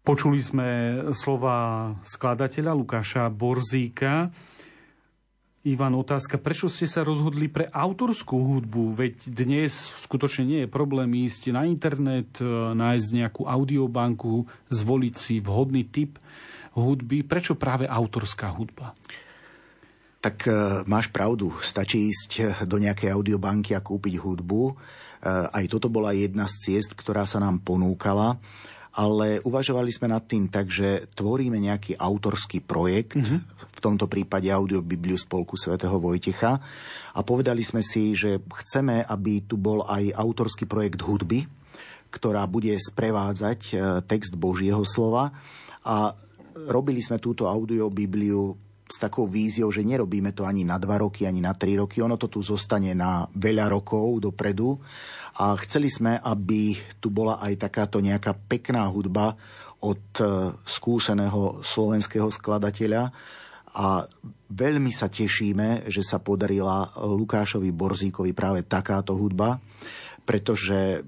Počuli sme slova skladateľa Lukáša Borzíka. Ivan, otázka, prečo ste sa rozhodli pre autorskú hudbu? Veď dnes skutočne nie je problém ísť na internet, nájsť nejakú audiobanku, zvoliť si vhodný typ hudby. Prečo práve autorská hudba? Tak e, máš pravdu, stačí ísť do nejakej audiobanky a kúpiť hudbu. E, aj toto bola jedna z ciest, ktorá sa nám ponúkala ale uvažovali sme nad tým tak, že tvoríme nejaký autorský projekt, mm-hmm. v tomto prípade Audiobibliu Spolku svätého Vojtecha a povedali sme si, že chceme, aby tu bol aj autorský projekt hudby, ktorá bude sprevádzať e, text Božieho slova a robili sme túto audiobibliu s takou víziou, že nerobíme to ani na dva roky, ani na tri roky. Ono to tu zostane na veľa rokov dopredu. A chceli sme, aby tu bola aj takáto nejaká pekná hudba od e, skúseného slovenského skladateľa. A veľmi sa tešíme, že sa podarila Lukášovi Borzíkovi práve takáto hudba, pretože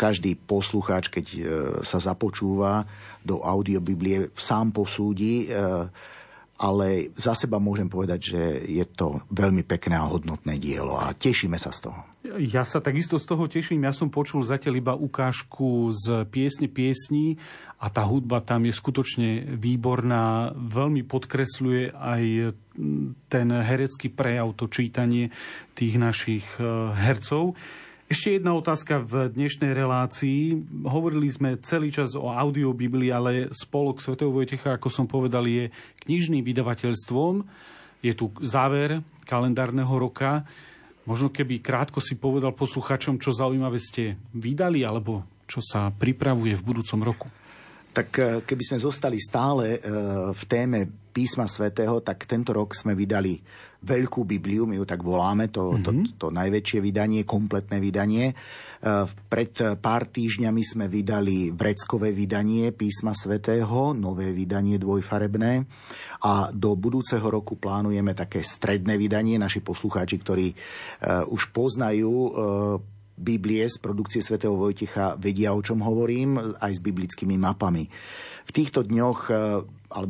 každý poslucháč, keď e, sa započúva do audiobiblie, sám posúdi, e, ale za seba môžem povedať, že je to veľmi pekné a hodnotné dielo a tešíme sa z toho. Ja sa takisto z toho teším. Ja som počul zatiaľ iba ukážku z piesne piesní a tá hudba tam je skutočne výborná, veľmi podkresľuje aj ten herecký prejav, to čítanie tých našich e, hercov. Ešte jedna otázka v dnešnej relácii. Hovorili sme celý čas o audiobiblii, ale spolok Sv. Vojtecha, ako som povedal, je knižným vydavateľstvom. Je tu záver kalendárneho roka. Možno keby krátko si povedal posluchačom, čo zaujímavé ste vydali, alebo čo sa pripravuje v budúcom roku. Tak eh, keby sme zostali stále eh, v téme písma svätého, tak tento rok sme vydali Veľkú Bibliu, my ju tak voláme, to, mm-hmm. to, to, to najväčšie vydanie, kompletné vydanie. E, pred pár týždňami sme vydali vreckové vydanie písma svätého, nové vydanie dvojfarebné a do budúceho roku plánujeme také stredné vydanie. Naši poslucháči, ktorí uh, už poznajú uh, Biblie z produkcie svätého Vojticha vedia, o čom hovorím, aj s biblickými mapami. V týchto dňoch ale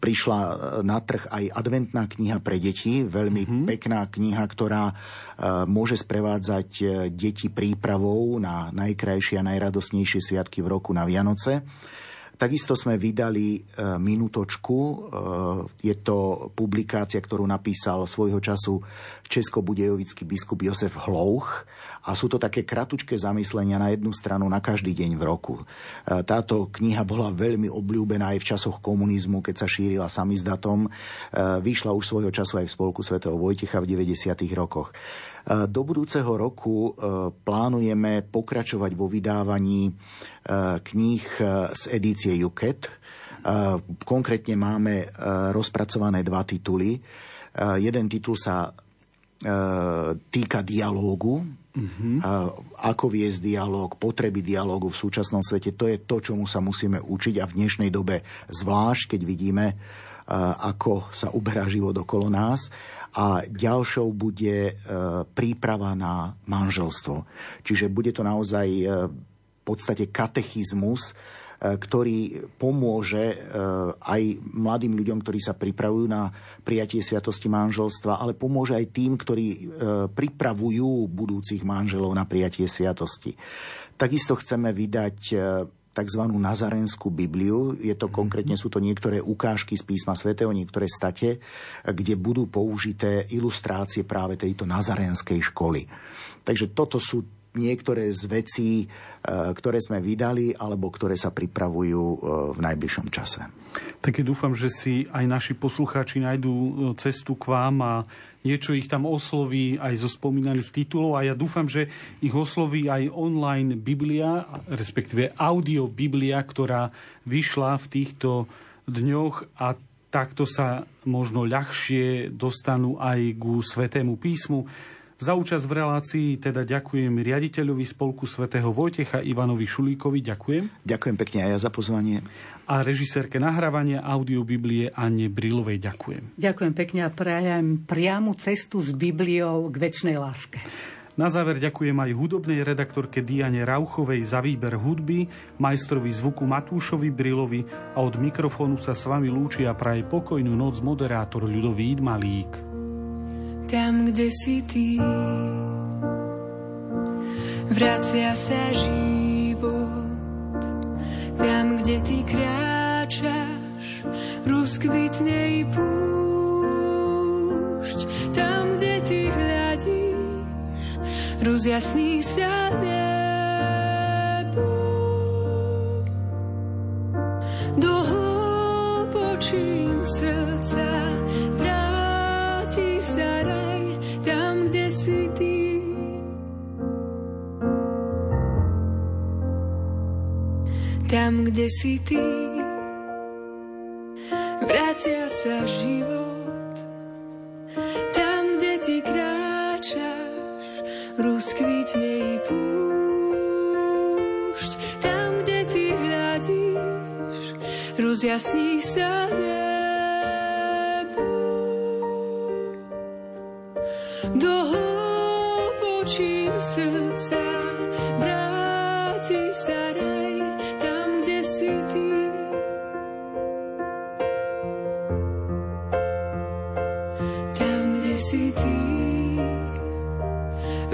prišla na trh aj adventná kniha pre deti, veľmi mm-hmm. pekná kniha, ktorá uh, môže sprevádzať e, deti prípravou na najkrajšie a najradosnejšie sviatky v roku na Vianoce. Takisto sme vydali e, Minutočku. E, je to publikácia, ktorú napísal svojho času českobudejovický biskup Josef Hlouch. A sú to také kratučké zamyslenia na jednu stranu na každý deň v roku. E, táto kniha bola veľmi obľúbená aj v časoch komunizmu, keď sa šírila samizdatom. Vyšla už svojho času aj v spolku svätého Vojtecha v 90. rokoch. Do budúceho roku plánujeme pokračovať vo vydávaní kníh z edície Juket. Konkrétne máme rozpracované dva tituly. Jeden titul sa týka dialógu, mm-hmm. ako viesť dialóg, potreby dialógu v súčasnom svete. To je to, čomu sa musíme učiť a v dnešnej dobe zvlášť, keď vidíme, ako sa uberá život okolo nás. A ďalšou bude príprava na manželstvo. Čiže bude to naozaj v podstate katechizmus ktorý pomôže aj mladým ľuďom, ktorí sa pripravujú na prijatie sviatosti manželstva, ale pomôže aj tým, ktorí pripravujú budúcich manželov na prijatie sviatosti. Takisto chceme vydať tzv. nazarenskú Bibliu. Je to konkrétne, sú to niektoré ukážky z písma svätého, niektoré state, kde budú použité ilustrácie práve tejto nazarenskej školy. Takže toto sú niektoré z vecí, e, ktoré sme vydali alebo ktoré sa pripravujú e, v najbližšom čase. Tak dúfam, že si aj naši poslucháči nájdú e, cestu k vám a niečo ich tam osloví aj zo spomínaných titulov a ja dúfam, že ich osloví aj online Biblia, respektíve audio Biblia, ktorá vyšla v týchto dňoch a takto sa možno ľahšie dostanú aj ku Svetému písmu. Za účasť v relácii teda ďakujem riaditeľovi Spolku svätého Vojtecha Ivanovi Šulíkovi. Ďakujem. Ďakujem pekne aj ja za pozvanie. A režisérke nahrávania audiobiblie Anne Brilovej ďakujem. Ďakujem pekne a prajem priamu cestu s Bibliou k väčšnej láske. Na záver ďakujem aj hudobnej redaktorke Diane Rauchovej za výber hudby, majstrovi zvuku Matúšovi Brilovi a od mikrofónu sa s vami lúči a praje pokojnú noc moderátor Ľudovít Malík tam, kde si ty. Vracia sa život, tam, kde ty kráčaš, rozkvitne i púšť. Tam, kde ty hľadíš, rozjasní sa nebo. Do hlbočín Tam, kde si ty, vracia sa život. Tam, kde ty kráčaš, rozkvitne i púšť. Tam, kde ty hľadíš, rozjasní sa nebo. Do hlbočín srdca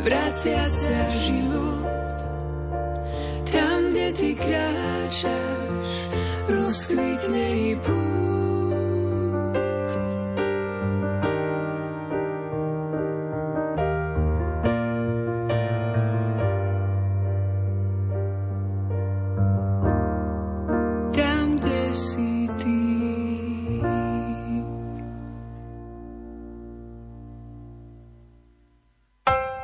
vracia sa život. Tam, kde ty kráčaš, rozkvitne i púšť.